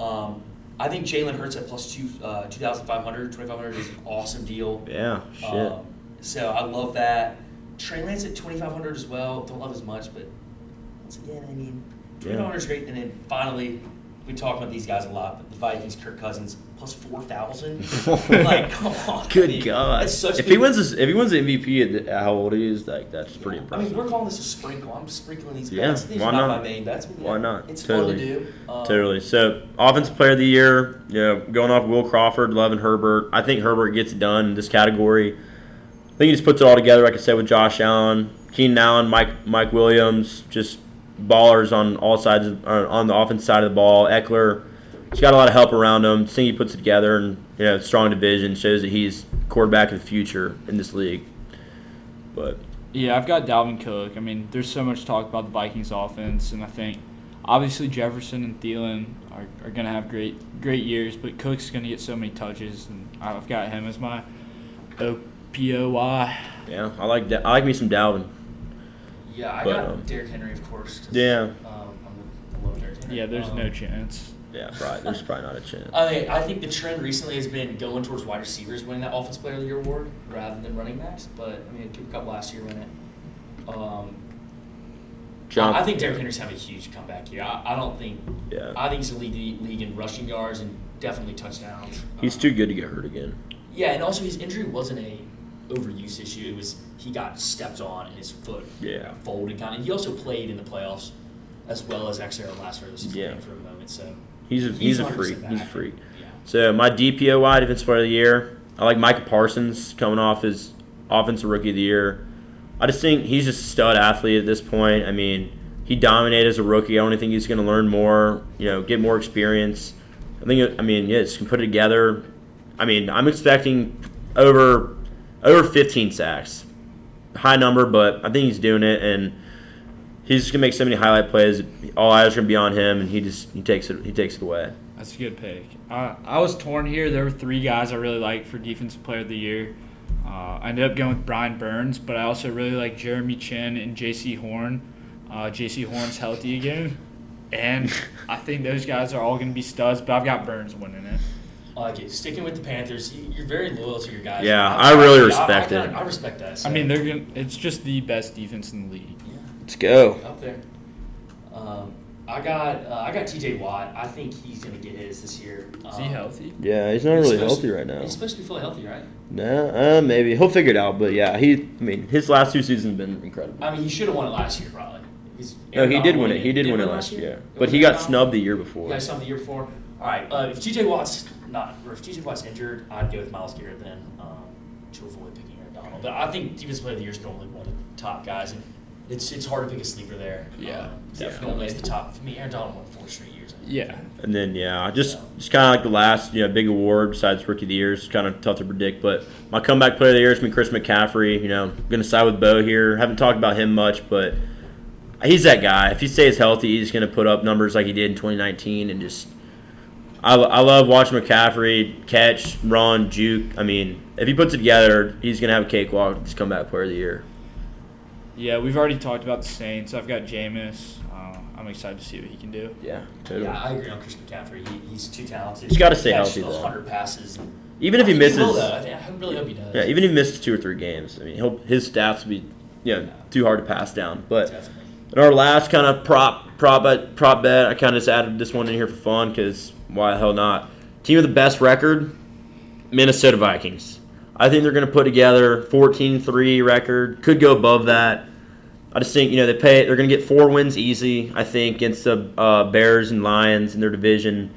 Um, I think Jalen Hurts at plus two, uh, 2,500, 2,500 is an awesome deal. Yeah, shit. Um, so I love that. Trey Lance at 2,500 as well. Don't love as much, but once again, I mean, 2,500 is great. And then finally, we talk about these guys a lot, but the Vikings, Kirk Cousins, plus 4,000. (laughs) like, come on. I Good God! That's such if good- he wins this, if he wins the MVP at, how old he is, like that's pretty I impressive. mean, we're calling this a sprinkle. I'm sprinkling these Yeah, bets. These why are not, not? my main bets. Why not? It's Totally. fun to do. Um, Totally. So, offensive player of the year, you know, going off Will Crawford, loving Herbert. I think Herbert gets it done in this category. I think he just puts it all together, like I said, with Josh Allen, Keenan Allen, Mike Mike Williams, just ballers on all sides of, on the offense side of the ball. Eckler, he's got a lot of help around him. He puts it together, and you know, strong division shows that he's quarterback of the future in this league. But Yeah, I've got Dalvin Cook. I mean, there's so much talk about the Vikings offense, and I think obviously Jefferson and Thielen are, are going to have great great years, but Cook's going to get so many touches, and I've got him as my OPOY. yeah, I like Da- I like me some Dalvin. Yeah, I But, got um, Derrick Henry, of course. 'cause, Yeah. Um, I'm, love Derrick Henry. Yeah, there's Um, no chance. Yeah, probably, there's probably not a chance. (laughs) I mean, I think the trend recently has been going towards wide receivers winning that Offense Player of the Year award rather than running backs. But I mean, Cooper Kupp last year win it. Um, John, I I think Derrick Henry's having a huge comeback here. I, I don't think. Yeah. I think he's a lead the league in rushing yards and definitely touchdowns. He's Um, too good to get hurt again. Yeah, and also his injury wasn't a overuse issue. It was he got stepped on and his foot Yeah. folded kind of. He also played in the playoffs as well as actually our last regular season Yeah. for a moment. So He's a he's, a freak. He's a freak. Yeah. So my DPOY defensive player of the year, I like Micah Parsons coming off his offensive rookie of the year. I just think he's just a stud athlete at this point. I mean, he dominated as a rookie. I only think he's going to learn more, you know, get more experience. I think. I mean, yeah, just can put it together. I mean, I'm expecting over over 15 sacks, high number, but I think he's doing it, and he's just gonna make so many highlight plays. All eyes are gonna be on him, and he just he takes it he takes it away. That's a good pick. I, I was torn here. There were three guys I really liked for Defensive Player of the Year. Uh, I ended up going with Brian Burns, but I also really like Jeremy Chinn and Jaycee Horn. Uh, Jaycee Horn's healthy again, and I think those guys are all to be studs. But I've got Burns winning it. I like it. Sticking with the Panthers, you- you're very loyal to your guys. Yeah, I really I- respect I, it. I, I respect that. so- I mean, they're gonna. It's just the best defense in the league. yeah, Let's go. up there. Um, I got uh, I got T.J. Watt. I think he's gonna get his this year. Is he Um, healthy? Yeah, he's not he's really healthy to- right now. He's supposed to be fully healthy, right? Nah, uh, maybe he'll figure it out. But yeah, he. I mean, his last two seasons have been incredible. I mean, he should have won it last year, probably. He's, No, he did win it. He did win it last year, It but he got snubbed the year before. guys saw him the year before. All right, uh, if T.J. Watt's not, or if T.J. Watt's injured, I'd go with Myles Garrett then um, to avoid picking Aaron Donald. But I think defensive player of the year is normally one of the top guys, and it's it's hard to pick a sleeper there. Yeah, um, definitely. Normally it's the top. For me, Aaron Donald won four straight years. I think. Yeah. And then yeah, just just kind of like the last you know big award besides rookie of the year. It's kind of tough to predict. But my comeback player of the year is gonna be Chris McCaffrey. You know, I'm gonna side with Beau here. Haven't talked about him much, but he's that guy. If he stays healthy, he's gonna put up numbers like he did in 2019, and just. I, I love watching McCaffrey catch, run, juke. I mean, if he puts it together, he's gonna have a cakewalk. He's comeback player of the year. Yeah, we've already talked about the Saints. I've got Jameis. Uh, I'm excited to see what he can do. Yeah, totally. Yeah, I agree on Chris McCaffrey. He, he's too talented. He's gotta stay He healthy, catches though. 100 passes. Even if he I think misses, will. I, really hope he does. Yeah, even if he misses two or three games, I mean, he'll, his stats will be, you know, too hard to pass down. But Definitely. in our last kind of prop prop bet, prop bet, I kind of just added this one in here for fun because why the hell not? Team with the best record, Minnesota Vikings. I think they're going to put together 14-3 record. Could go above that. I just think you know they pay. They're going to get four wins easy. I think against the uh, Bears and Lions in their division.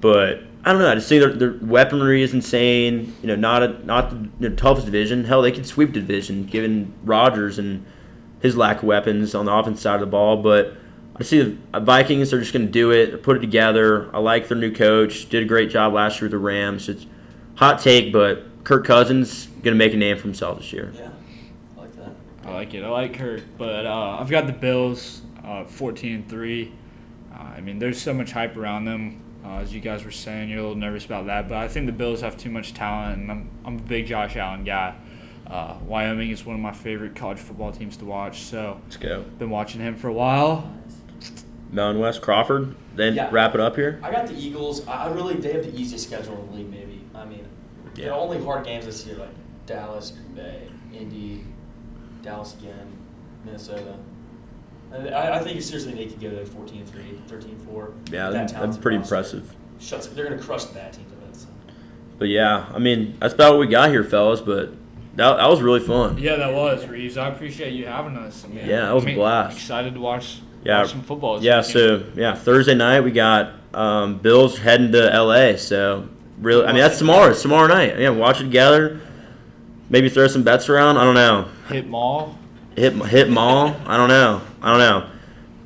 But I don't know. I just think their, their weaponry is insane. You know, not a, not the you know, toughest division. Hell, they could sweep the division given Rodgers and his lack of weapons on the offense side of the ball. But I see the Vikings are just going to do it, put it together. I like their new coach. Did a great job last year with the Rams. It's hot take, but Kirk Cousins going to make a name for himself this year. Yeah, I like that. I like it. I like Kirk, but uh, I've got the Bills, uh, 14-3. Uh, I mean, there's so much hype around them. Uh, as you guys were saying, you're a little nervous about that, but I think the Bills have too much talent, and I'm, I'm a big Josh Allen guy. Uh, Wyoming is one of my favorite college football teams to watch, so Let's go. been watching him for a while. Mountain West Crawford. Then Yeah. wrap it up here. I got the Eagles. I I really they have the easiest schedule in the league. Maybe I mean, Yeah. the only hard games this year like Dallas, Green Bay, Indy, Dallas again, Minnesota. I, I think seriously they could go to 14 3, 13 4. Yeah, That that's pretty roster impressive. Shuts. They're gonna crush the bad teams. I bet. So. But yeah, I mean that's about what we got here, fellas. But that, that was really fun. Yeah, that was Reeves. I appreciate you having us. I mean, Yeah, that was a I'm blast. Excited to watch. Yeah. watch some football. Yeah, weekend. so yeah, Thursday night we got um, Bills heading to LA. So really, I mean that's tomorrow. It's tomorrow night. Yeah, watch it together. Maybe throw some bets around. I don't know. hit mall. Hit hit them all. I don't know. I don't know.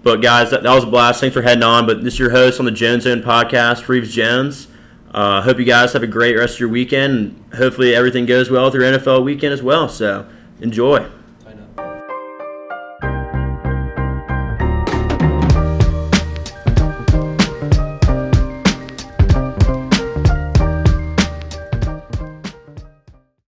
But guys, that, that was a blast. Thanks for heading on. But this is your host on the Jones Zone podcast, Reeves Jones. Uh, hope you guys have a great rest of your weekend. And hopefully everything goes well with your NFL weekend as well. So enjoy.